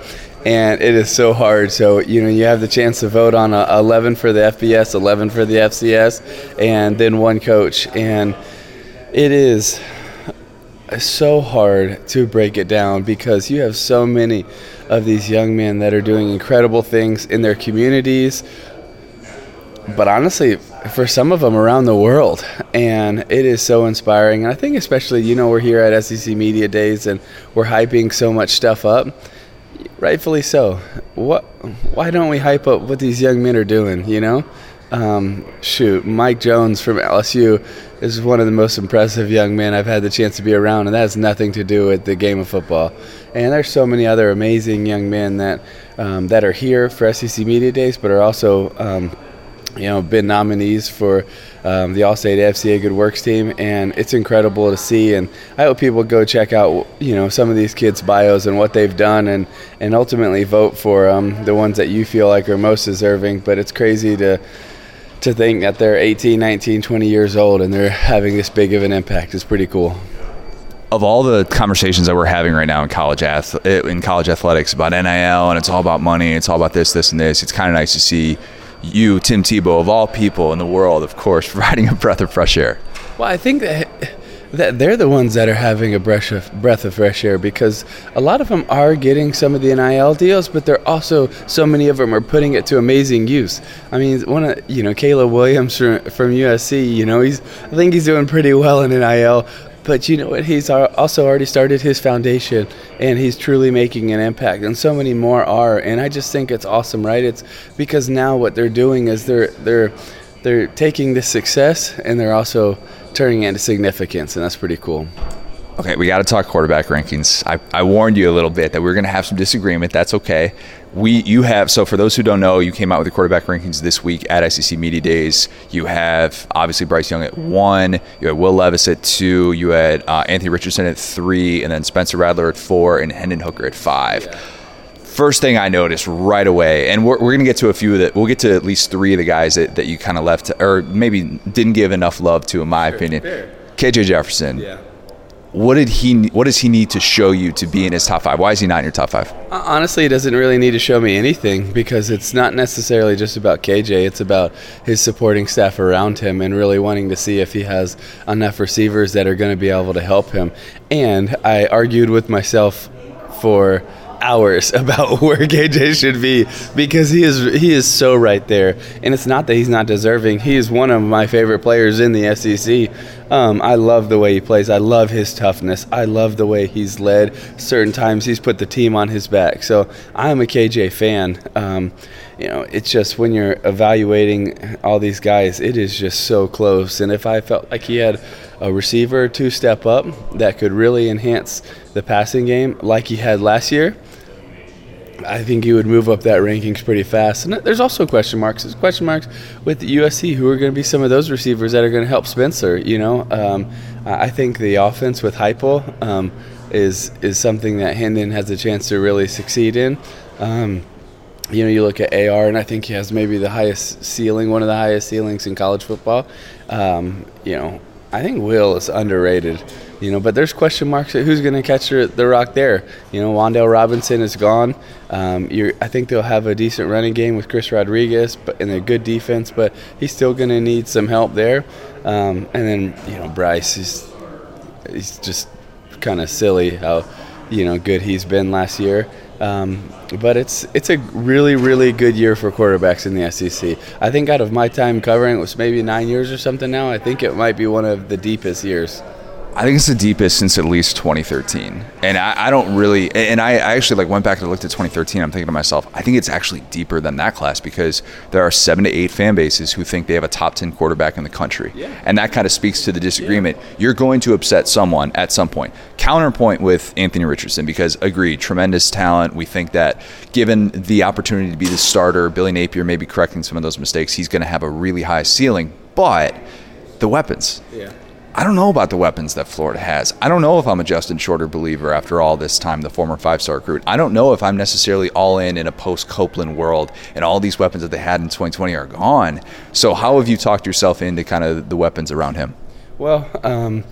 Speaker 4: and it is so hard. So you know, you have the chance to vote on a, 11 for the FBS, 11 for the FCS, and then one coach, and it is so hard to break it down because you have so many of these young men that are doing incredible things in their communities. But honestly, for some of them around the world. And it is so inspiring. And I think, especially, you know, we're here at SEC Media Days and we're hyping so much stuff up. Rightfully so. What? Why don't we hype up what these young men are doing? You know, um, shoot, Mike Jones from LSU is one of the most impressive young men I've had the chance to be around, and that has nothing to do with the game of football. And there's so many other amazing young men that um, that are here for SEC Media Days, but are also um, you know, been nominees for um, the Allstate FCA Good Works team, and it's incredible to see. And I hope people go check out, you know, some of these kids' bios and what they've done, and and ultimately vote for um, the ones that you feel like are most deserving. But it's crazy to to think that they're 18, 19, 20 years old and they're having this big of an impact. It's pretty cool
Speaker 3: of all the conversations that we're having right now in college ath- in college athletics about NIL and it's all about money, it's all about this, this, and this. It's kind of nice to see you, Tim Tebow, of all people in the world, of course, providing a breath of fresh air.
Speaker 4: Well, I think that, that they're the ones that are having a breath of, breath of fresh air because a lot of them are getting some of the NIL deals, but they're also so many of them are putting it to amazing use. I mean, one of you know Caleb Williams from, from USC, you know, he's I think he's doing pretty well in NIL. But you know what? He's also already started his foundation, and he's truly making an impact. And so many more are. And I just think it's awesome, right? It's because now what they're doing is they're they're they're taking this success and they're also turning it into significance, and that's pretty cool.
Speaker 3: Okay, we got to talk quarterback rankings. I, I warned you a little bit that we are going to have some disagreement. That's okay. We you have so for those who don't know, you came out with the quarterback rankings this week at SEC Media Days. You have obviously Bryce Young at one. You had Will Levis at two. You had uh, Anthony Richardson at three, and then Spencer Rattler at four, and Hendon Hooker at five. Yeah. First thing I noticed right away, and we're, we're going to get to a few of the, we'll get to at least three of the guys that, that you kind of left, or maybe didn't give enough love to, in my opinion. Fair. KJ Jefferson. Yeah what did he what does he need to show you to be in his top five? Why is he not in your top five?
Speaker 4: Uh, honestly he doesn't really need to show me anything because it's not necessarily just about kj it's about his supporting staff around him and really wanting to see if he has enough receivers that are going to be able to help him. And i argued with myself for hours about where KJ should be because he is he is so right there. And it's not that he's not deserving. He is one of my favorite players in the SEC. Um, I love the way he plays. I love his toughness. I love the way he's led. Certain times he's put the team on his back. So I'm a KJ fan. Um, you know, it's just when you're evaluating all these guys, it is just so close. And if I felt like he had a receiver to step up that could really enhance the passing game like he had last year, I think he would move up that rankings pretty fast. And there's also question marks. There's question marks with the USC who are going to be some of those receivers that are going to help Spencer. You know, um, I think the offense with Heupel um, is is something that Hendon has a chance to really succeed in. Um, you know, you look at AR, and I think he has maybe the highest ceiling, one of the highest ceilings in college football. Um, you know, I think Will is underrated. You know, but there's question marks at who's going to catch the rock there. You know, Wan'Dale Robinson is gone. Um, I think they'll have a decent running game with Chris Rodriguez, but and a good defense, but he's still going to need some help there. Um, and then you know, Bryce is it's just kind of silly how you know good he's been last year. Um, but it's it's a really really good year for quarterbacks in the SEC. I think out of my time covering, it was maybe nine years or something now. I think it might be one of the deepest years.
Speaker 3: I think it's the deepest since at least 2013, and I, I don't really. And I, I, actually like went back and looked at 2013. I'm thinking to myself, I think it's actually deeper than that class because there are seven to eight fan bases who think they have a top 10 quarterback in the country, yeah. and that kind of speaks to the disagreement. Yeah. You're going to upset someone at some point. Counterpoint with Anthony Richardson because agreed, tremendous talent. We think that given the opportunity to be the starter, Billy Napier may be correcting some of those mistakes, he's going to have a really high ceiling, but the weapons.
Speaker 4: Yeah
Speaker 3: I don't know about the weapons that Florida has. I don't know if I'm a Justin Shorter believer after all this time, the former five star recruit. I don't know if I'm necessarily all in in a post Copeland world and all these weapons that they had in 2020 are gone. So, how have you talked yourself into kind of the weapons around him?
Speaker 4: Well, um,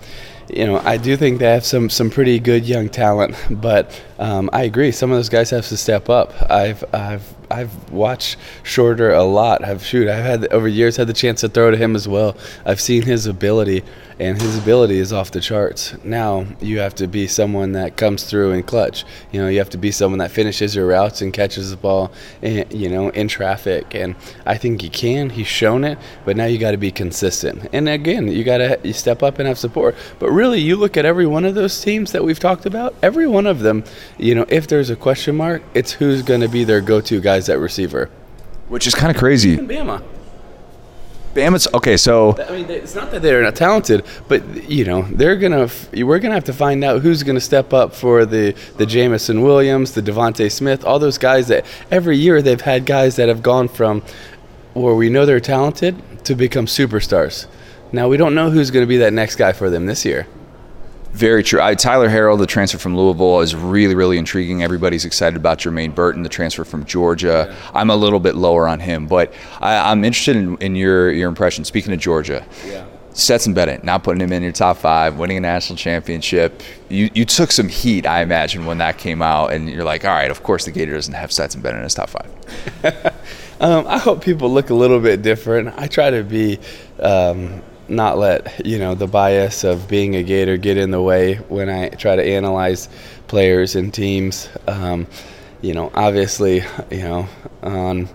Speaker 4: you know, I do think they have some some pretty good young talent, but um, I agree. Some of those guys have to step up. I've I've I've watched Shorter a lot. I've shoot. I've had over years had the chance to throw to him as well. I've seen his ability and his ability is off the charts. Now you have to be someone that comes through in clutch. You know, you have to be someone that finishes your routes and catches the ball, in, you know, in traffic. And I think he can. He's shown it, but now you got to be consistent. And again, you got to you step up and have support. But really, you look at every one of those teams that we've talked about. Every one of them, you know, if there's a question mark, it's who's going to be their go-to guys at receiver.
Speaker 3: Which is kind of crazy.
Speaker 4: Bama.
Speaker 3: Bama's okay. So
Speaker 4: I mean, it's not that they're not talented, but you know they're gonna. We're gonna have to find out who's gonna step up for the the Jameson Williams, the DeVonta Smith, all those guys that every year they've had guys that have gone from where we know they're talented to become superstars. Now we don't know who's going to be that next guy for them this year.
Speaker 3: Very true. I, Tyler Harrell, the transfer from Louisville, is really, really intriguing. Everybody's excited about Jermaine Burton, the transfer from Georgia. Yeah. I'm a little bit lower on him, but I, am interested in, in, your your impression. Speaking of Georgia,
Speaker 4: yeah.
Speaker 3: Stetson Bennett, not putting him in your top five, winning a national championship. You you took some heat, I imagine, when that came out, and you're like, all right, of course the Gator doesn't have Stetson Bennett in his top five.
Speaker 4: um, I hope people look a little bit different. I try to be. Um, not let you know the bias of being a Gator get in the way when I try to analyze players and teams. Um, you know, obviously, you know, on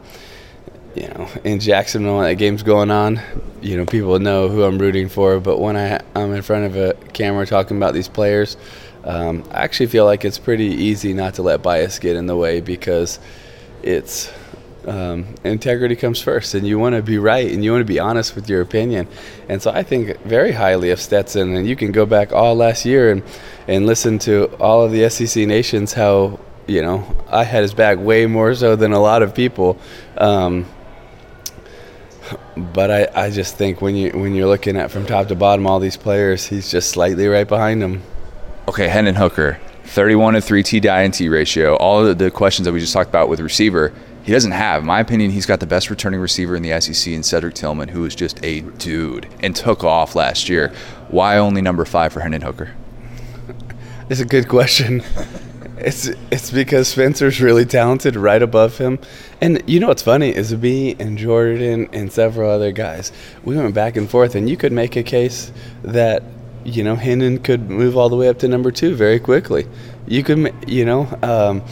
Speaker 4: you know in Jacksonville when that game's going on, you know, people know who I'm rooting for. But when I I'm in front of a camera talking about these players, um, I actually feel like it's pretty easy not to let bias get in the way because it's um, integrity comes first, and you want to be right and you want to be honest with your opinion. And so I think very highly of Stetson. And you can go back all last year and and listen to all of the SEC nations how you know I had his back way more so than a lot of people. Um, but I, I just think when you when you're looking at from top to bottom all these players, he's just slightly right behind them.
Speaker 3: Okay, Hendon Hooker, 31 to 3 T die and T ratio. All the questions that we just talked about with receiver he doesn't have. In my opinion, he's got the best returning receiver in the SEC in Cedric Tillman, who is just a dude and took off last year. Why only number five for Hendon Hooker?
Speaker 4: It's a good question. it's it's because Spencer's really talented right above him. And you know what's funny is me and Jordan and several other guys, we went back and forth, and you could make a case that you know Hendon could move all the way up to number two very quickly. You could, you know. Um,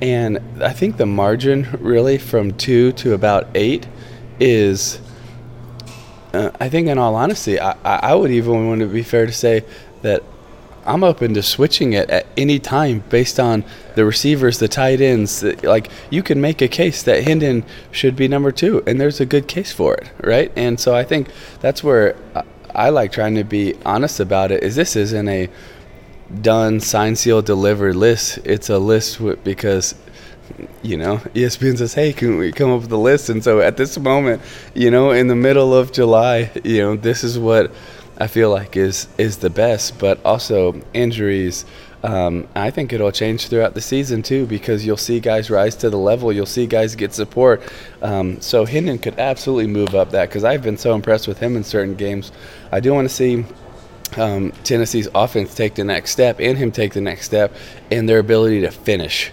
Speaker 4: and I think the margin really from two to about eight is, uh, I think, in all honesty, I, I would even want to be fair to say that I'm open to switching it at any time based on the receivers, the tight ends. Like you can make a case that Hendon should be number two, and there's a good case for it, right? And so I think that's where I like trying to be honest about it. Is this isn't a done, sign, seal, delivered list. It's a list with, because you know, ESPN says, "Hey, can we come up with a list?" And so at this moment, you know, in the middle of July, you know, this is what I feel like is is the best. But also injuries. Um, I think it'll change throughout the season too because you'll see guys rise to the level. You'll see guys get support. Um, so Hendon could absolutely move up that because I've been so impressed with him in certain games. I do want to see um, Tennessee's offense take the next step and him take the next step and their ability to finish.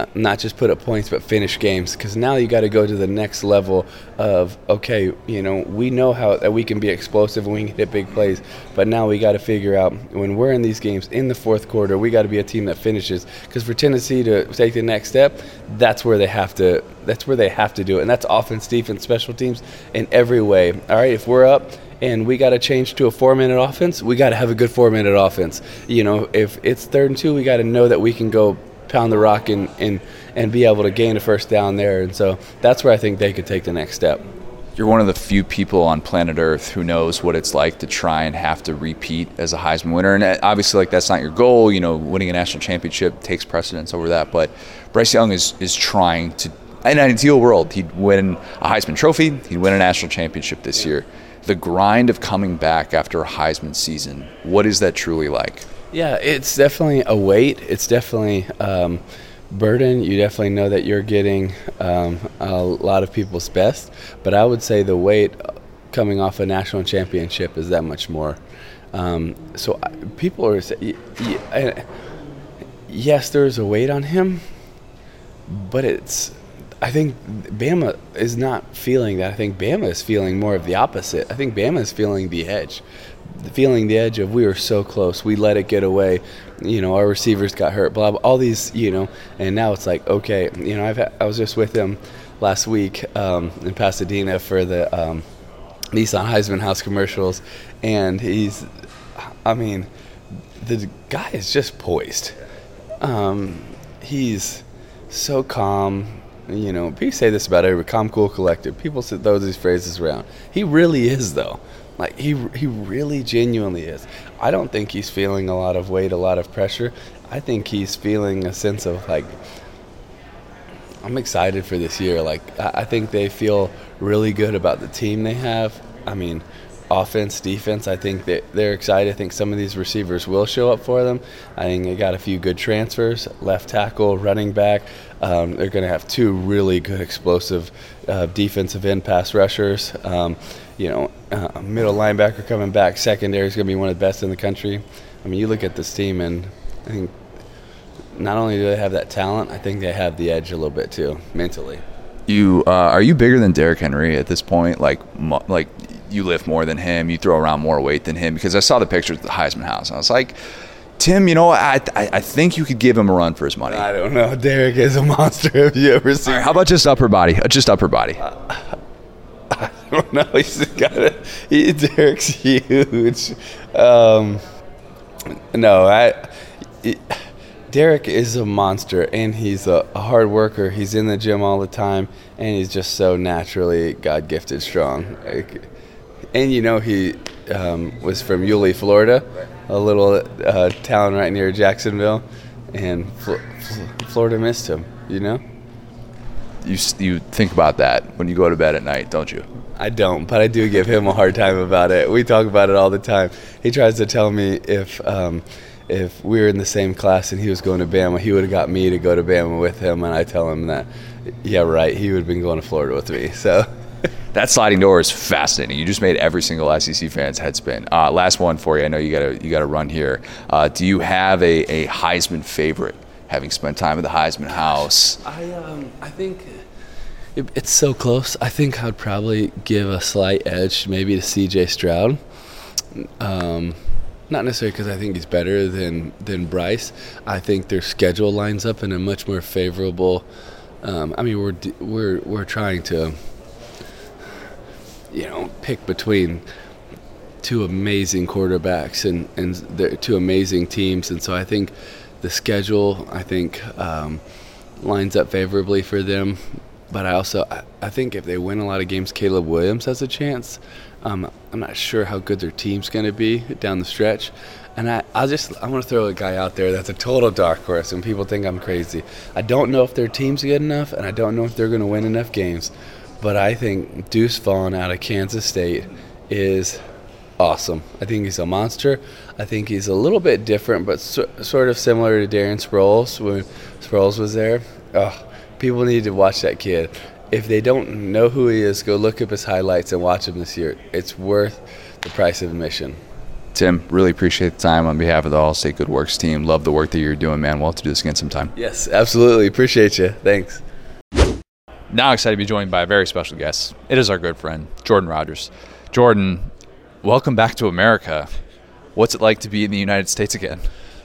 Speaker 4: uh, not just put up points but finish games. Because now you got to go to the next level of okay you know we know how that we can be explosive and we can hit big plays but now we got to figure out when we're in these games in the fourth quarter we got to be a team that finishes. Because for Tennessee to take the next step that's where they have to that's where they have to do it. And that's offense defense special teams in every way. All right if we're up and we got to change to a four minute offense, we got to have a good four minute offense. You know, if it's third and two, we got to know that we can go pound the rock and, and, and be able to gain a first down there. And so that's where I think they could take the next step.
Speaker 3: You're one of the few people on planet Earth who knows what it's like to try and have to repeat as a Heisman winner. And uh, obviously, like that's not your goal. You know, winning a national championship takes precedence over that. But Bryce Young is is trying to. In an ideal world, he'd win a Heisman Trophy. He'd win a national championship this year. The grind of coming back after a Heisman season. What is that truly like?
Speaker 4: Yeah, it's definitely a weight. It's definitely um, burden. You definitely know that you're getting um, a lot of people's best, but I would say the weight coming off a national championship is that much more. Um, so people are saying, yes, there's a weight on him, but it's. I think Bama is not feeling that. I think Bama is feeling more of the opposite. I think Bama is feeling the edge feeling the edge of we were so close, we let it get away. You know, our receivers got hurt, blah, blah all these, you know, and now it's like okay, you know, I've I was just with him last week um, in Pasadena for the um, Nissan Heisman House commercials, and he's, I mean, the guy is just poised. Um, he's so calm. You know, people say this about every calm, cool, collected. People throw these phrases around. He really is, though. Like he he really genuinely is. I don't think he's feeling a lot of weight, a lot of pressure. I think he's feeling a sense of like I'm excited for this year. Like I think they feel really good about the team they have. I mean, offense, defense. I think that they're excited. I think some of these receivers will show up for them. I think they got a few good transfers, left tackle, running back. Um, they're going to have two really good explosive uh, defensive end pass rushers. Um, you know, uh, middle linebacker coming back, secondary is going to be one of the best in the country. I mean, you look at this team, and I think not only do they have that talent, I think they have the edge a little bit too, mentally.
Speaker 3: You uh, are you bigger than Derrick Henry at this point? Like, like you lift more than him, you throw around more weight than him. Because I saw the pictures at the Heisman House, and I was like. Tim, you know, I, I, I think you could give him a run for his money.
Speaker 4: I don't know. Derrick is a monster. Have you ever seen?
Speaker 3: Right, how about just upper body? Just upper body.
Speaker 4: Uh, I don't know. He's got a. He, Derrick's huge. Um, no, I. It, Derrick is a monster, and he's a, a, hard worker. He's in the gym all the time, and he's just so naturally God gifted strong. And you know, he um, was from Yulee, Florida, a little uh, town right near Jacksonville, and Fl- Florida missed him. You know
Speaker 3: you you think about that when you go to bed at night, don't you?
Speaker 4: I don't, but I do give him a hard time about it. We talk about it all the time. He tries to tell me if um, if we were in the same class and he was going to Bama, he would have got me to go to Bama with him, and I tell him that, yeah, right, he would have been going to Florida with me. So.
Speaker 3: that sliding door is fascinating. You just made every single SEC fan's head spin. Uh, last one for you. I know you got to you got to run here. Uh, do you have a, a Heisman favorite? Having spent time at the Heisman House,
Speaker 4: I um, I think it, it's so close. I think I'd probably give a slight edge maybe to C.J. Stroud. Um, not necessarily because I think he's better than than Bryce. I think their schedule lines up in a much more favorable. Um, I mean, we're we're we're trying to, you know, pick between two amazing quarterbacks and and two amazing teams, and so I think the schedule I think um, lines up favorably for them. But I also I think if they win a lot of games, Caleb Williams has a chance. Um, I'm not sure how good their team's going to be down the stretch. And I, I just I want to throw a guy out there that's a total dark horse, and people think I'm crazy. I don't know if their team's good enough, and I don't know if they're going to win enough games. But I think Deuce Vaughn out of Kansas State is awesome. I think he's a monster. I think he's a little bit different, but so, sort of similar to Darren Sproles when Sproles was there. Oh, people need to watch that kid. If they don't know who he is, go look up his highlights and watch him this year. It's worth the price of admission.
Speaker 1: Tim, really appreciate the time on behalf of the Allstate Good Works team. Love the work that you're doing, man. We'll have to do this again sometime.
Speaker 4: Yes, absolutely. Appreciate you. Thanks.
Speaker 1: Now excited to be joined by a very special guest. It is our good friend, Jordan Rodgers. Jordan, welcome back to America. What's it like to be in the United States again?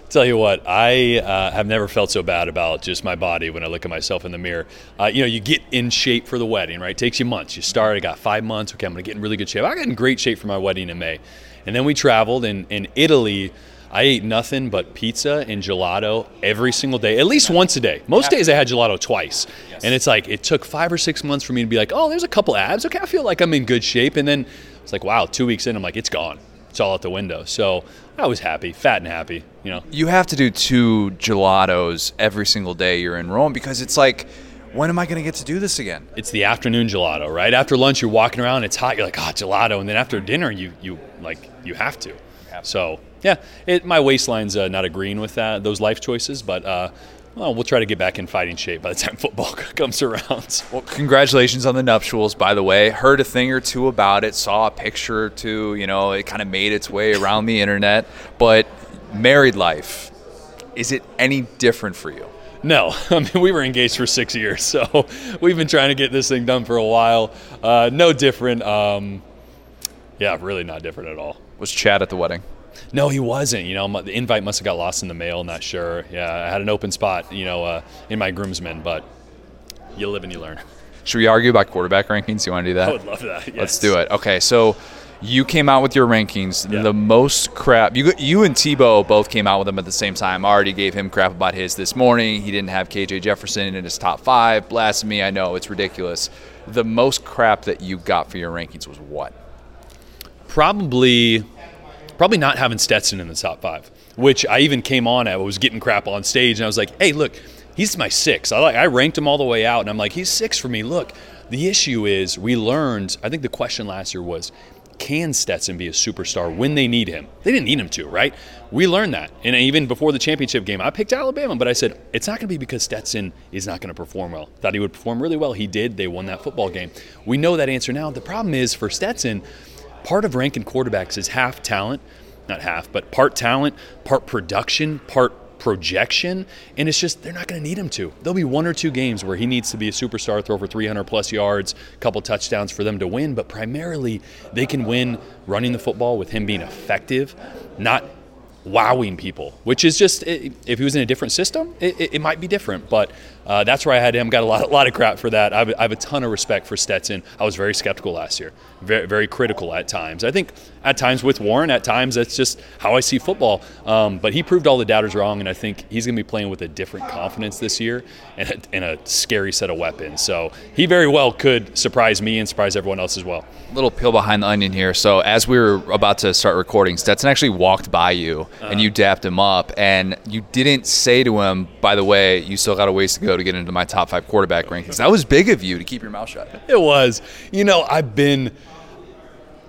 Speaker 5: Tell you what, I uh, have never felt so bad about just my body when I look at myself in the mirror. Uh, you know, you get in shape for the wedding, right? It takes you months. You start, I got five months. Okay, I'm going to get in really good shape. I got in great shape for my wedding in May. And then we traveled, and in Italy, I ate nothing but pizza and gelato every single day, at least once a day. Most days I had gelato twice. And it's like, it took five or six months for me to be like, oh, there's a couple abs. Okay, I feel like I'm in good shape. And then it's like, wow, two weeks in, I'm like, it's gone. It's all out the window. So I was happy, fat and happy, you know.
Speaker 1: You have to do two gelatos every single day you're in Rome because it's like, when am I going to get to do this again?
Speaker 5: It's the afternoon gelato, right? After lunch, you're walking around, it's hot, you're like, oh, gelato. And then after dinner, you, you like, you have to. So, yeah, it, my waistline's uh, not agreeing with that, those life choices, but uh, well, we'll try to get back in fighting shape by the time football comes around.
Speaker 1: Well, congratulations on the nuptials, by the way. Heard a thing or two about it, saw a picture or two. You know, it kind of made its way around the internet. But married life, is it any different for you?
Speaker 5: No, I mean we were engaged for six years, so we've been trying to get this thing done for a while. Uh, no different. Um, yeah, really not different at all.
Speaker 1: Was Chad at the wedding?
Speaker 5: No, he wasn't. You know, the invite must have got lost in the mail. Not sure. Yeah, I had an open spot, you know, uh, in my groomsmen, but you live and you learn.
Speaker 1: Should we argue about quarterback rankings? You want to do that?
Speaker 5: I would love that. Yes.
Speaker 1: Let's do it. Okay, so you came out with your rankings.
Speaker 5: Yeah.
Speaker 1: The most crap. You you and Tebow both came out with them at the same time. I already gave him crap about his this morning. He didn't have KJ Jefferson in his top five. Blasphemy. I know it's ridiculous. The most crap that you got for your rankings was what?
Speaker 5: Probably, probably not having Stetson in the top five, which I even came on at. Was getting crap on stage, and I was like, "Hey, look, he's my six. I like, I ranked him all the way out, and I'm like, he's six for me. Look, the issue is we learned. I think the question last year was, can Stetson be a superstar when they need him? They didn't need him to, right? We learned that. And even before the championship game, I picked Alabama, but I said, it's not going to be because Stetson is not going to perform well. Thought he would perform really well. He did. They won that football game. We know that answer now. The problem is for Stetson, part of ranking quarterbacks is half talent, not half, but part talent, part production, part projection, and it's just they're not going to need him to. There'll be one or two games where he needs to be a superstar, throw for 300 plus yards, a couple touchdowns for them to win, but primarily they can win running the football with him being effective, not wowing people, which is just if he was in a different system, it, it might be different. But uh, that's where I had him. Got a lot, a lot of crap for that. I have, I have, a ton of respect for Stetson. I was very skeptical last year, very, very critical at times. I think at times with Warren, at times that's just how I see football. Um, but he proved all the doubters wrong, and I think he's going to be playing with a different confidence this year and a, and a scary set of weapons. So he very well could surprise me and surprise everyone else as well.
Speaker 1: Little peel behind the onion here. So as we were about to start recording, Stetson actually walked by you uh-huh. and you dapped him up, and you didn't say to him, "By the way, you still got a ways to go to get into my top five quarterback rankings." That was big of you to keep your mouth shut.
Speaker 5: It was. You know, I've been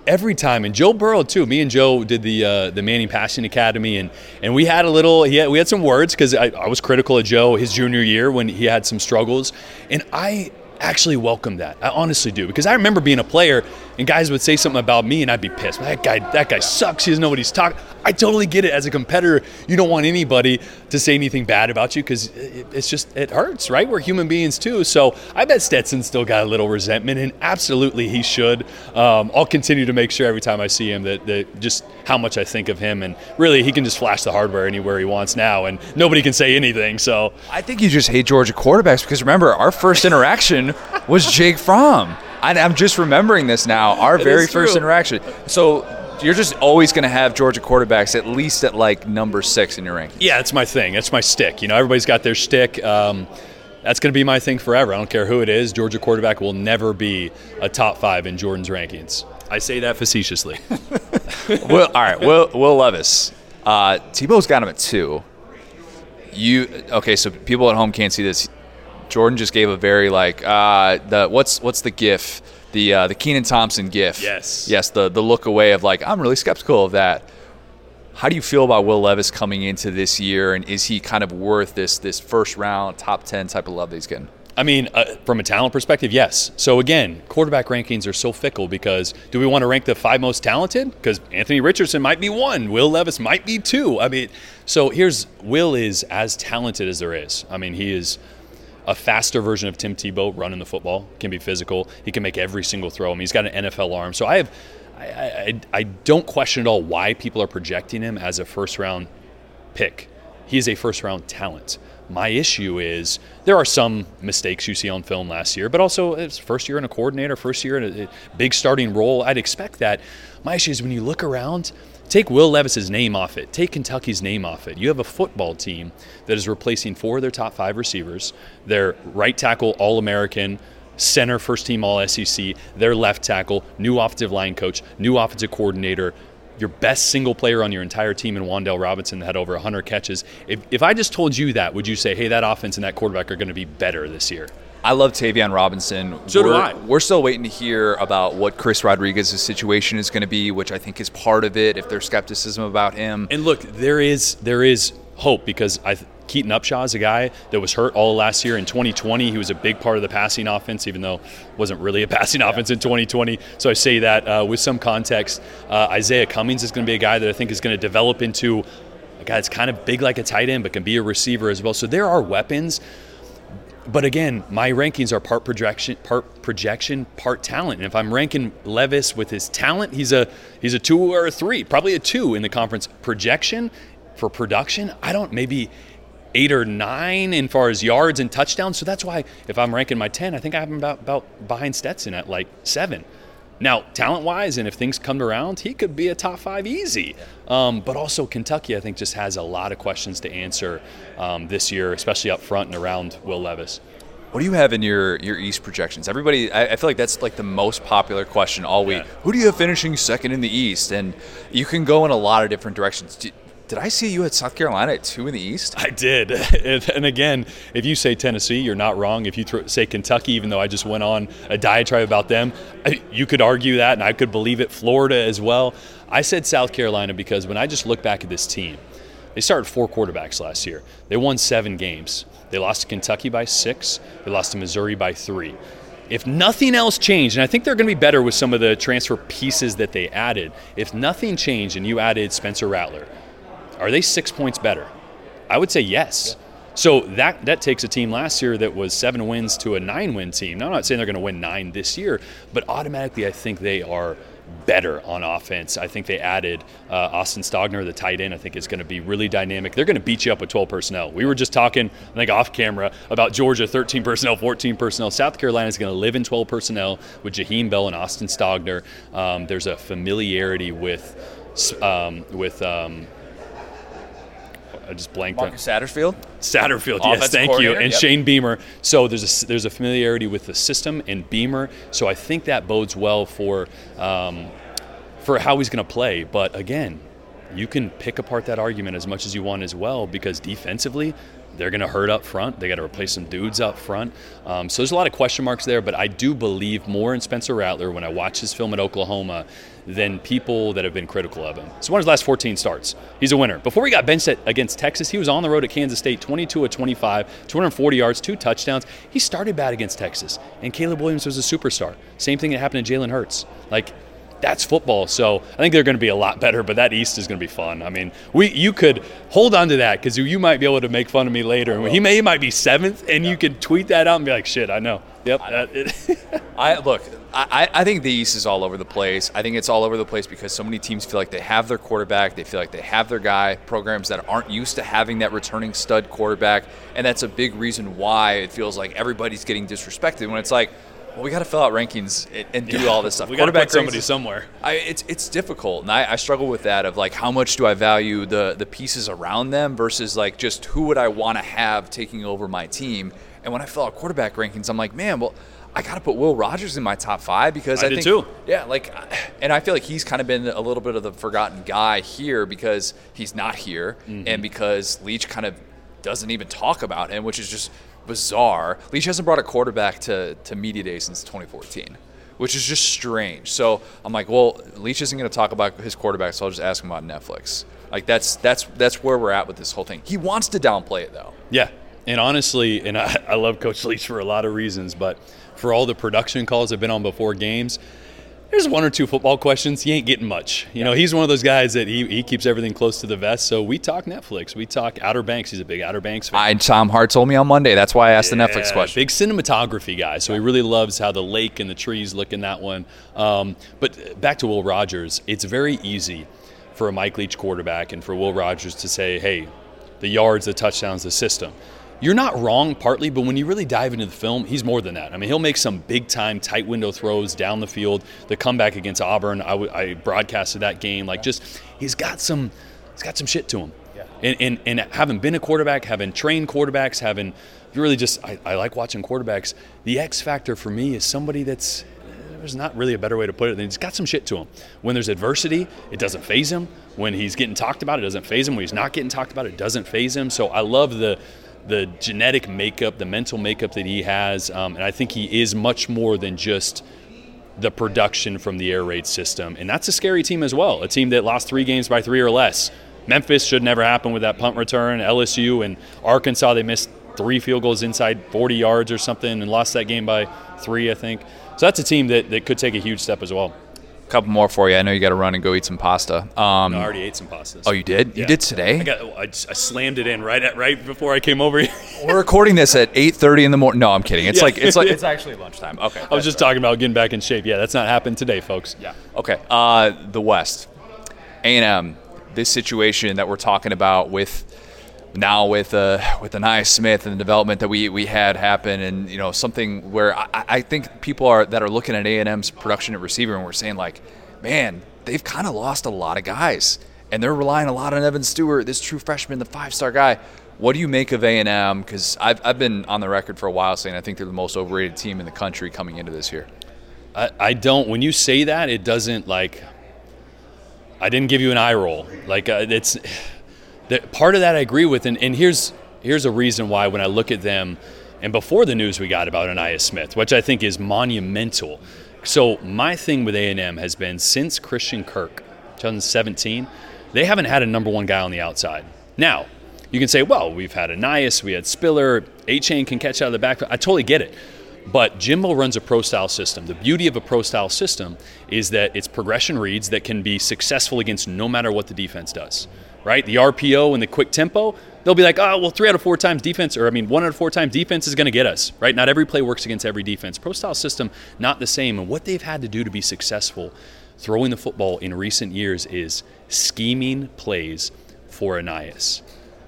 Speaker 5: every time, and Joe Burrow too. Me and Joe did the uh, the Manning Passing Academy, and and we had a little. He had, we had some words because I, I was critical of Joe his junior year when he had some struggles, and I actually welcome that. I honestly do because I remember being a player and guys would say something about me and I'd be pissed. That guy, that guy sucks. He doesn't know what he's talking. I totally get it. As a competitor, you don't want anybody to say anything bad about you because it's just it hurts, right? We're human beings too. So I bet Stetson still got a little resentment, and absolutely he should. Um, I'll continue to make sure every time I see him that, that just how much I think of him, and really he can just flash the hardware anywhere he wants now, and nobody can say anything. So
Speaker 1: I think you just hate Georgia quarterbacks because remember our first interaction was Jake Fromm. I'm just remembering this now. Our it very first interaction. So you're just always going to have Georgia quarterbacks at least at like number six in your ranking.
Speaker 5: Yeah, it's my thing. It's my stick. You know, everybody's got their stick. Um, that's going to be my thing forever. I don't care who it is. Georgia quarterback will never be a top five in Jordan's rankings. I say that facetiously.
Speaker 1: well, all right. Will, Will Levis. Uh, Tebow's got him at two. You okay? So people at home can't see this. Jordan just gave a very like uh, the what's what's the GIF the uh, the Kenan Thompson GIF.
Speaker 5: Yes.
Speaker 1: Yes. The the look away of like I'm really skeptical of that. How do you feel about Will Levis coming into this year, and is he kind of worth this this first round top ten type of love that he's getting?
Speaker 5: I mean, uh, from a talent perspective, yes. So again, quarterback rankings are so fickle because do we want to rank the five most talented? Because Anthony Richardson might be one, Will Levis might be two. I mean, so here's Will is as talented as there is. I mean, he is a faster version of Tim Tebow running the football. Can be physical. He can make every single throw. I mean, he's got an NFL arm. So I have, I, I, I don't question at all why people are projecting him as a first round pick. He is a first round talent. My issue is there are some mistakes you see on film last year, but also it's first year in a coordinator, first year in a big starting role. I'd expect that. My issue is when you look around, take Will Levis's name off it, take Kentucky's name off it. You have a football team that is replacing four of their top five receivers, their right tackle All American, center first team All SEC, their left tackle, new offensive line coach, new offensive coordinator, your best single player on your entire team in Wan'Dale Robinson that had over 100 catches. If, if I just told you that, would you say, hey, that offense and that quarterback are going to be better this year?
Speaker 1: I love Tayvion Robinson.
Speaker 5: So
Speaker 1: we're,
Speaker 5: do I.
Speaker 1: We're still waiting to hear about what Chris Rodriguez's situation is going to be, which I think is part of it. If there's skepticism about him,
Speaker 5: And look, there is there is hope because I Keaton Upshaw is a guy that was hurt all last year. In 2020, he was a big part of the passing offense, even though wasn't really a passing offense in 2020. So I say that uh, with some context. Uh, Izayah Cummings is going to be a guy that I think is going to develop into a guy that's kind of big like a tight end, but can be a receiver as well. So there are weapons. But again, my rankings are part projection, part projection, part talent. And if I'm ranking Levis with his talent, he's a he's a two or a three, probably a two in the conference projection. For production, I don't maybe eight or nine in far as yards and touchdowns. So that's why if I'm ranking my ten, I think I'm about, about behind Stetson at like seven. Now, talent wise, and if things come around, he could be a top five easy. Um, but also, Kentucky, I think, just has a lot of questions to answer um, this year, especially up front and around Will Levis.
Speaker 1: what do you have in your your East projections? Everybody, I, I feel like that's like the most popular question all week.
Speaker 5: Yeah.
Speaker 1: Who do you have finishing second in the East? And you can go in a lot of different directions. Did, did I see you at South Carolina at two in the East?
Speaker 5: I did. And again, if you say Tennessee, you're not wrong. If you thro- say Kentucky, even though I just went on a diatribe about them, you could argue that, and I could believe it. Florida as well. I said South Carolina because when I just look back at this team, they started four quarterbacks last year. They won seven games. They lost to Kentucky by six. They lost to Missouri by three. If nothing else changed, and I think they're going to be better with some of the transfer pieces that they added, if nothing changed and you added Spencer Rattler, are they six points better? I would say yes. So that that takes a team last year that was seven wins to a nine win team. Now I'm not saying they're going to win nine this year, but automatically I think they are better on offense. I think they added uh, Austin Stogner, the tight end. I think is going to be really dynamic. They're going to beat you up with 12 personnel. We were just talking, I think, off camera about Georgia 13 personnel, 14 personnel. South Carolina is going to live in 12 personnel with Jaheim Bell and Austin Stogner. Um, there's a familiarity with um, with. Um, I just blanked on
Speaker 1: Marcus Satterfield.
Speaker 5: Satterfield, yes, thank you, and
Speaker 1: yep.
Speaker 5: Shane Beamer. So there's a there's a familiarity with the system and Beamer. So I think that bodes well for um, for how he's going to play. But again, you can pick apart that argument as much as you want as well because defensively. They're going to hurt up front. They got to replace some dudes up front. Um, so there's a lot of question marks there, but I do believe more in Spencer Rattler when I watch his film at Oklahoma than people that have been critical of him. So, won his last 14 starts. He's a winner. Before he got benched against Texas, he was on the road at Kansas State, 22 of 25, 240 yards, two touchdowns. He started bad against Texas, and Caleb Williams was a superstar. Same thing that happened to Jalen Hurts. Like, that's football. So I think they're going to be a lot better, but that East is going to be fun. I mean, we you could hold on to that because you, you might be able to make fun of me later. He may he might be seventh, and you could tweet that out and be like, "Shit, I know." Yep. it-
Speaker 1: I look. I, I think the East is all over the place. I think it's all over the place because so many teams feel like they have their quarterback, they feel like they have their guy. Programs that aren't used to having that returning stud quarterback, and that's a big reason why it feels like everybody's getting disrespected. When it's like, well, we got to fill out rankings and, and do all this stuff.
Speaker 5: we got to put somebody
Speaker 1: rankings-
Speaker 5: somewhere.
Speaker 1: I, it's it's difficult, and I, I struggle with that of like how much do I value the the pieces around them versus like just who would I want to have taking over my team. And when I fill out quarterback rankings, I'm like, man, well, I got to put Will Rogers in my top five because
Speaker 5: I
Speaker 1: I,
Speaker 5: did
Speaker 1: think,
Speaker 5: too.
Speaker 1: yeah, like, and I feel like he's kind of been a little bit of the forgotten guy here because he's not here,
Speaker 5: Mm-hmm.
Speaker 1: and because Leach kind of doesn't even talk about him, which is just bizarre. Leach hasn't brought a quarterback to to media day since 2014 which is just strange. So I'm like, well, Leach isn't going to talk about his quarterback, so I'll just ask him about Netflix. Like that's that's that's where we're at with this whole thing. He wants to downplay it though.
Speaker 5: Yeah. And honestly, and I, I love Coach Leach for a lot of reasons, but for all the production calls I've been on before games, there's one or two football questions. He ain't getting much. You know, he's one of those guys that he, he keeps everything close to the vest. So we talk Netflix. We talk Outer Banks. He's a big Outer Banks fan.
Speaker 3: I, Tom Hart told me on Monday. That's why I asked the Netflix question.
Speaker 5: Big cinematography guy, so he really loves how the lake and the trees look in that one. Um, but back to Will Rogers, it's very easy for a Mike Leach quarterback and for Will Rogers to say, "Hey, the yards, the touchdowns, the system." You're not wrong, partly, but when you really dive into the film, he's more than that. I mean, he'll make some big time tight window throws down the field. The comeback against Auburn, I, w- I broadcasted that game. Like, just he's got some, he's got some shit to him. And, and, and having been a quarterback, having trained quarterbacks, having really just, I, I like watching quarterbacks. The X factor for me is somebody that's, there's not really a better way to put it than he's got some shit to him. When there's adversity, it doesn't phase him. When he's getting talked about, it doesn't phase him. When he's not getting talked about, it doesn't phase him. So I love the, the genetic makeup, the mental makeup that he has. Um, and I think he is much more than just the production from the air raid system. And that's a scary team as well. A team that lost three games by three or less. Memphis should never happen with that punt return. LSU and Arkansas, they missed three field goals inside 40 yards or something and lost that game by three, I think. So that's a team that, that could take a huge step as well.
Speaker 3: Couple more for you. I know you got to run and go eat some pasta. Um,
Speaker 5: I already ate some pastas.
Speaker 3: oh, you did? You did today?
Speaker 5: I got. I, just- I slammed it in right at right before I came over here.
Speaker 3: We're recording this at 8:30 in the morning. No, I'm kidding. It's
Speaker 5: Yeah.
Speaker 3: like it's like it's actually lunchtime. Okay.
Speaker 5: I was just talking about getting back in shape. Yeah, that's not happened today, folks.
Speaker 3: Yeah. Okay. Uh, the West, A and M. This situation that we're talking about with now with uh, with Ainias Smith and the development that we, we had happen, and you know something where I, I think people are that are looking at A and M's production at receiver, and we're saying like, man, they've kind of lost a lot of guys, and they're relying a lot on Evan Stewart, this true freshman, the five star guy. What do you make of A and M? Because I've, I've been on the record for a while saying I think they're the most overrated team in the country coming into this year.
Speaker 5: I, I don't. When you say that, it doesn't like. I didn't give you an eye roll. Like uh, it's that part of that I agree with, and, and here's here's a reason why when I look at them, and before the news we got about Ainias Smith, which I think is monumental. So my thing with A and M has been since Christian Kirk, 2017, they haven't had a number one guy on the outside. Now, you can say, well, we've had Ainias, we had Spiller, Achane can catch out of the back. I totally get it. But Jimbo runs a pro style system. The beauty of a pro style system is that it's progression reads that can be successful against no matter what the defense does. Right? The RPO and the quick tempo, they'll be like, oh, well, three out of four times defense, or I mean, one out of four times defense is going to get us. Right? Not every play works against every defense. Pro style system, not the same. And what they've had to do to be successful throwing the football in recent years is scheming plays for Ainias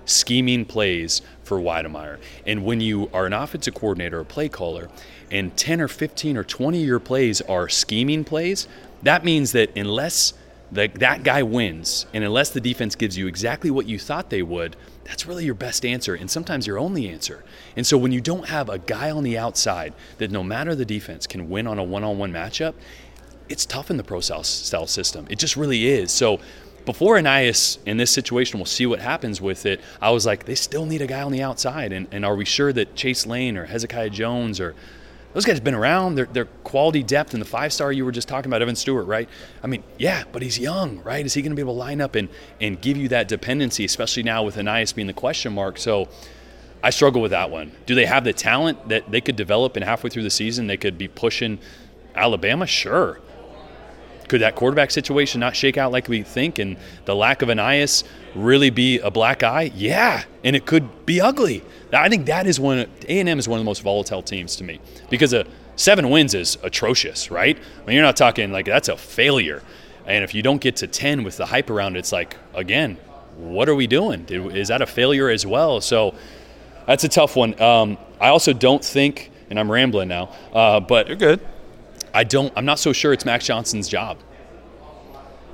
Speaker 5: scheming plays for Wydermyer. And when you are an offensive coordinator or play caller, and 10 or 15 or 20 of your plays are scheming plays, that means that unless the, that guy wins, and unless the defense gives you exactly what you thought they would, that's really your best answer, and sometimes your only answer. And so when you don't have a guy on the outside that no matter the defense can win on a one-on-one matchup, it's tough in the pro style style system. It just really is. So before Ainias in this situation, we'll see what happens with it. I was like, they still need a guy on the outside, and, and are we sure that Chase Lane or Hezekiah Jones or those guys have been around? They're, they're quality depth, and the five star you were just talking about, Evan Stewart, right? I mean, yeah, but he's young, right? Is he going to be able to line up and and give you that dependency, especially now with Ainias being the question mark? So. I struggle with that one. Do they have the talent that they could develop and halfway through the season they could be pushing Alabama? Sure. Could that quarterback situation not shake out like we think and the lack of Ainias really be a black eye? Yeah, and it could be ugly. I think that is one A&M is one of the most volatile teams to me because a seven wins is atrocious, right? I mean, you're not talking like that's a failure. And if you don't get to 10 with the hype around it's like, again, what are we doing? Is that a failure as well? So that's a tough one. Um, I also don't think, and I'm rambling now, uh, but
Speaker 3: You're good.
Speaker 5: I don't. I'm not so sure it's Max Johnson's job.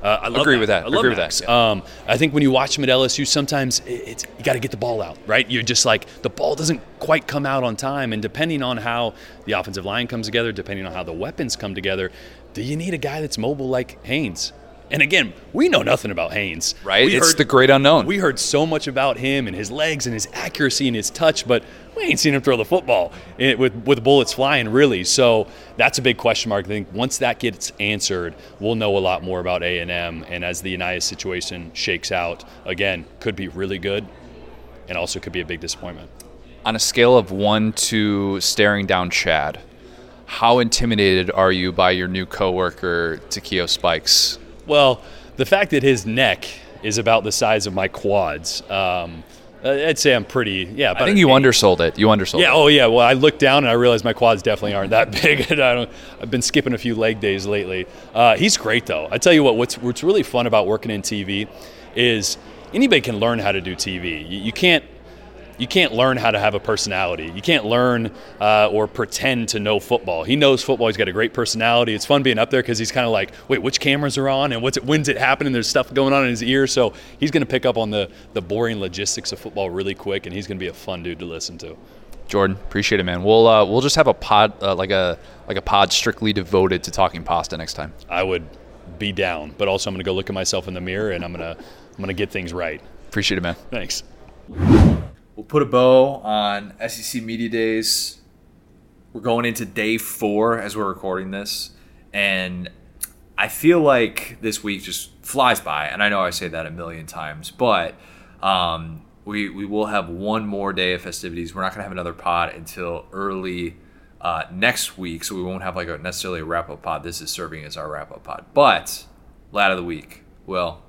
Speaker 5: Uh, I
Speaker 3: Agree
Speaker 5: Max.
Speaker 3: with that.
Speaker 5: I
Speaker 3: Agree with
Speaker 5: Max.
Speaker 3: that,
Speaker 5: Um, I think when you watch him at LSU, sometimes it's you got to get the ball out, right? You're just like the ball doesn't quite come out on time, and depending on how the offensive line comes together, depending on how the weapons come together, do you need a guy that's mobile like Haynes? And again, we know nothing about Haynes,
Speaker 3: Right?
Speaker 5: We
Speaker 3: It's the great unknown.
Speaker 5: We heard so much about him and his legs and his accuracy and his touch, but we ain't seen him throw the football with with bullets flying, really. So that's a big question mark. I think once that gets answered, we'll know a lot more about A and as the Ainias situation shakes out, again, could be really good, and also could be a big disappointment.
Speaker 3: on a scale of one to staring down Chad, how intimidated are you by your new coworker Takeo Spikes?
Speaker 5: Well, the fact that his neck is about the size of my quads, um, I'd say I'm pretty. Yeah,
Speaker 3: I think you
Speaker 5: eight.
Speaker 3: undersold it. You undersold it.
Speaker 5: Yeah.
Speaker 3: it.
Speaker 5: Oh, yeah. Well, I looked down and I realized my quads definitely aren't that big. and I don't, I've been skipping a few leg days lately. Uh, he's great though. I tell you what. What's what's really fun about working in TV is anybody can learn how to do TV. You, you can't. You can't learn how to have a personality. You can't learn uh, or pretend to know football. He knows football. He's got a great personality. It's fun being up there because he's kind of like, wait, which cameras are on and what's it, when's it happening? There's stuff going on in his ear, so he's going to pick up on the the boring logistics of football really quick, and he's going to be a fun dude to listen to.
Speaker 3: Jordan, appreciate it, man. We'll uh, we'll just have a pod uh, like a like a pod strictly devoted to talking pasta next time.
Speaker 5: I would be down, but also I'm going to go look at myself in the mirror and I'm going to I'm going to get things right.
Speaker 3: Appreciate it, man.
Speaker 5: Thanks.
Speaker 1: We'll put a bow on SEC Media Days. We're going into day four as we're recording this. And I feel like this week just flies by. And I know I say that a million times, but um, we, we will have one more day of festivities. We're not going to have another pod until early uh, next week. So we won't have like a, necessarily a wrap up pod. This is serving as our wrap up pod. But, lad of the week. Well,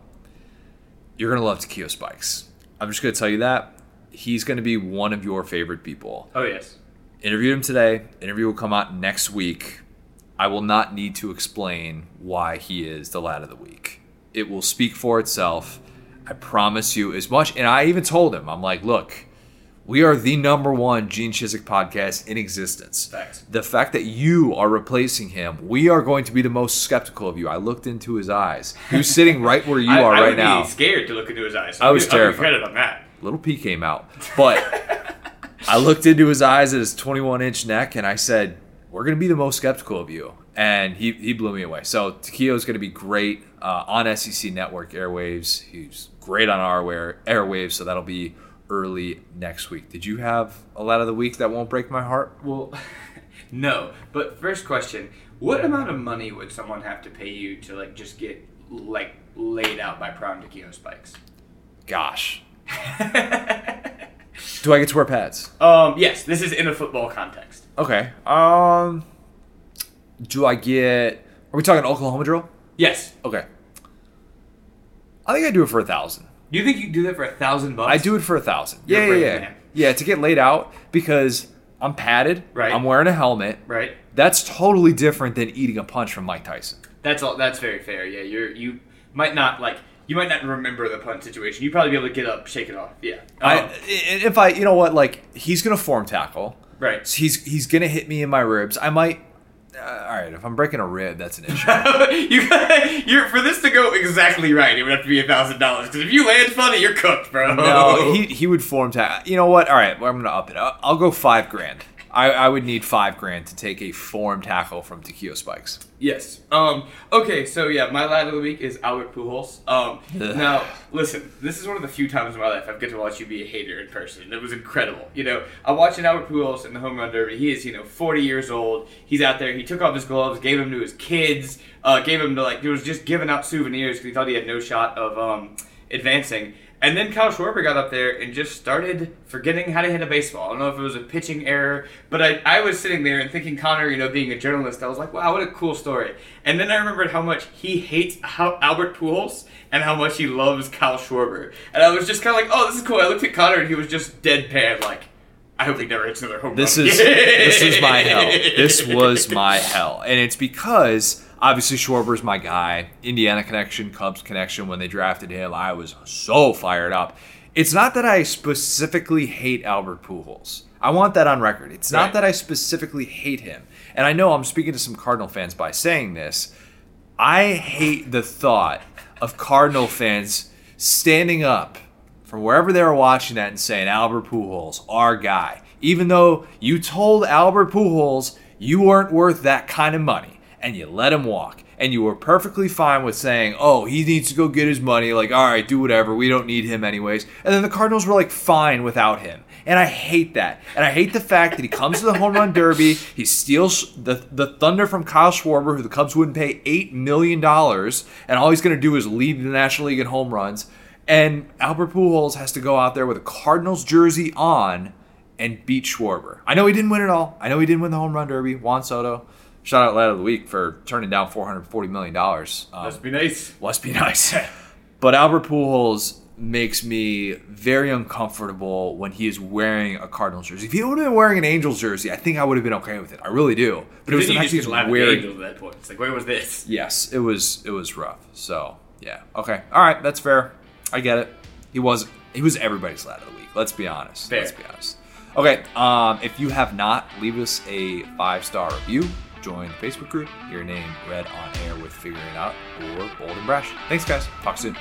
Speaker 1: you're going to love Takeo Spikes. I'm just going to tell you that he's going to be one of your favorite people.
Speaker 2: Oh yes.
Speaker 1: Interviewed him today. Interview will come out next week. I will not need to explain why he is the lad of the week. It will speak for itself. I promise you as much. And I even told him, I'm like, look, we are the number one Gene Chizik podcast in existence.
Speaker 2: Facts.
Speaker 1: The fact that you are replacing him, we are going to be the most skeptical of you. I looked into his eyes. He was sitting right where you
Speaker 2: I,
Speaker 1: are
Speaker 2: I
Speaker 1: right
Speaker 2: would
Speaker 1: now.
Speaker 2: be scared to look into his eyes.
Speaker 1: I was
Speaker 2: I'll give- I'll give
Speaker 1: terrified.
Speaker 2: Credit on that.
Speaker 1: Little P came out. But I looked into his eyes at his 21 inch neck and I said, We're going to be the most skeptical of you. And he, he blew me away. So Takeo is going to be great uh, on SEC Network airwaves. He's great on our air- airwaves. So that'll be early next week. Did you have a lot of the week that won't break my heart?
Speaker 2: Well, no. But first question: What amount of money would someone have to pay you to like just get like laid out by Prime Takeo Spikes?
Speaker 1: Gosh. Do I get to wear pads?
Speaker 2: Um, yes, this is in a football context.
Speaker 1: Okay. Um, do I get. Are we talking Oklahoma drill?
Speaker 2: Yes.
Speaker 1: Okay. I think I do it for a thousand.
Speaker 2: Do you think you do that for a thousand bucks?
Speaker 1: I do it for a thousand.
Speaker 2: You're
Speaker 1: Yeah,
Speaker 2: a
Speaker 1: yeah, yeah.
Speaker 2: man.
Speaker 1: Yeah, to get laid out because I'm padded.
Speaker 2: Right.
Speaker 1: I'm wearing a helmet.
Speaker 2: Right.
Speaker 1: That's totally different than eating a punch from Mike Tyson.
Speaker 2: That's all. That's very fair. Yeah, you're you might not like you might not remember the punt situation. You'd probably be able to get up, shake it off. Yeah.
Speaker 1: I,
Speaker 2: Um,
Speaker 1: if I, you know what, like he's gonna form tackle.
Speaker 2: right.
Speaker 1: So he's he's gonna hit me in my ribs. I might. Uh, all right, if I'm breaking a rib, that's an issue.
Speaker 2: you you're for this to go exactly right. It would have to be a thousand dollars because if you land funny, you're cooked, bro.
Speaker 1: no, he he would form tackle. You know what? All right, well, I'm gonna up it. I'll, I'll go five grand. I, I would need five grand to take a form tackle from Takeo Spikes.
Speaker 2: Yes. Um. Okay. So yeah, my lad of the week is Albert Pujols. Um. Now, listen. This is one of the few times in my life I've get to watch you be a hater in person. It was incredible. You know, I'm watching Albert Pujols in the home run derby. He is, you know, 40 years old. He's out there. He took off his gloves, gave them to his kids. Uh, gave them to like. He was just giving out souvenirs because he thought he had no shot of um advancing. And then Kyle Schwarber got up there and just started forgetting how to hit a baseball. I don't know if it was a pitching error, but I, I was sitting there and thinking Connor, you know, being a journalist, I was like, wow, what a cool story. And then I remembered how much he hates how Albert Pujols and how much he loves Kyle Schwarber. And I was just kind of like, oh, this is cool. I looked at Connor and he was just deadpan, like, I hope he never hits another home
Speaker 1: This
Speaker 2: run.
Speaker 1: is this is my hell. This was my hell, and it's because obviously Schwarber's my guy. Indiana connection, Cubs connection. When they drafted him, I was so fired up. It's not that I specifically hate Albert Pujols. I want that on record. It's not
Speaker 2: Right.
Speaker 1: that I specifically hate him, and I know I'm speaking to some Cardinal fans by saying this. I hate the thought of Cardinal fans standing up from wherever they were watching that and saying Albert Pujols, our guy, even though you told Albert Pujols you weren't worth that kind of money and you let him walk. And you were perfectly fine with saying, oh, he needs to go get his money. Like, all right, do whatever. We don't need him anyways. And then the Cardinals were like, fine without him. And I hate that. And I hate the fact that he comes to the home run derby, he steals the, the thunder from Kyle Schwarber, who the Cubs wouldn't pay $8 million, and all he's going to do is lead the National League in home runs. And Albert Pujols has to go out there with a Cardinals jersey on and beat Schwarber. I know he didn't win it all. I know he didn't win the home run derby. Juan Soto, shout out lad of the week for turning down four hundred forty million dollars. Um,
Speaker 2: Must be nice.
Speaker 1: must be nice. but Albert Pujols makes me very uncomfortable when he is wearing a Cardinals jersey. If he would have been wearing an Angels jersey, I think I would have been okay with it. I really do. But it was the fact he's
Speaker 2: get laughed at the
Speaker 1: wearing.
Speaker 2: Angels at that point. It's like, where was this?
Speaker 1: Yes, it was. It was rough. So yeah. Okay. All right. That's fair. I get it. He was. He was everybody's lad of the week. Let's be honest.
Speaker 2: Fair.
Speaker 1: Let's be honest. Okay. Um, if you have not, leave us a five star review. Join the Facebook group. Your name read on air with figuring it out or bold and brash. Thanks, guys. Talk soon.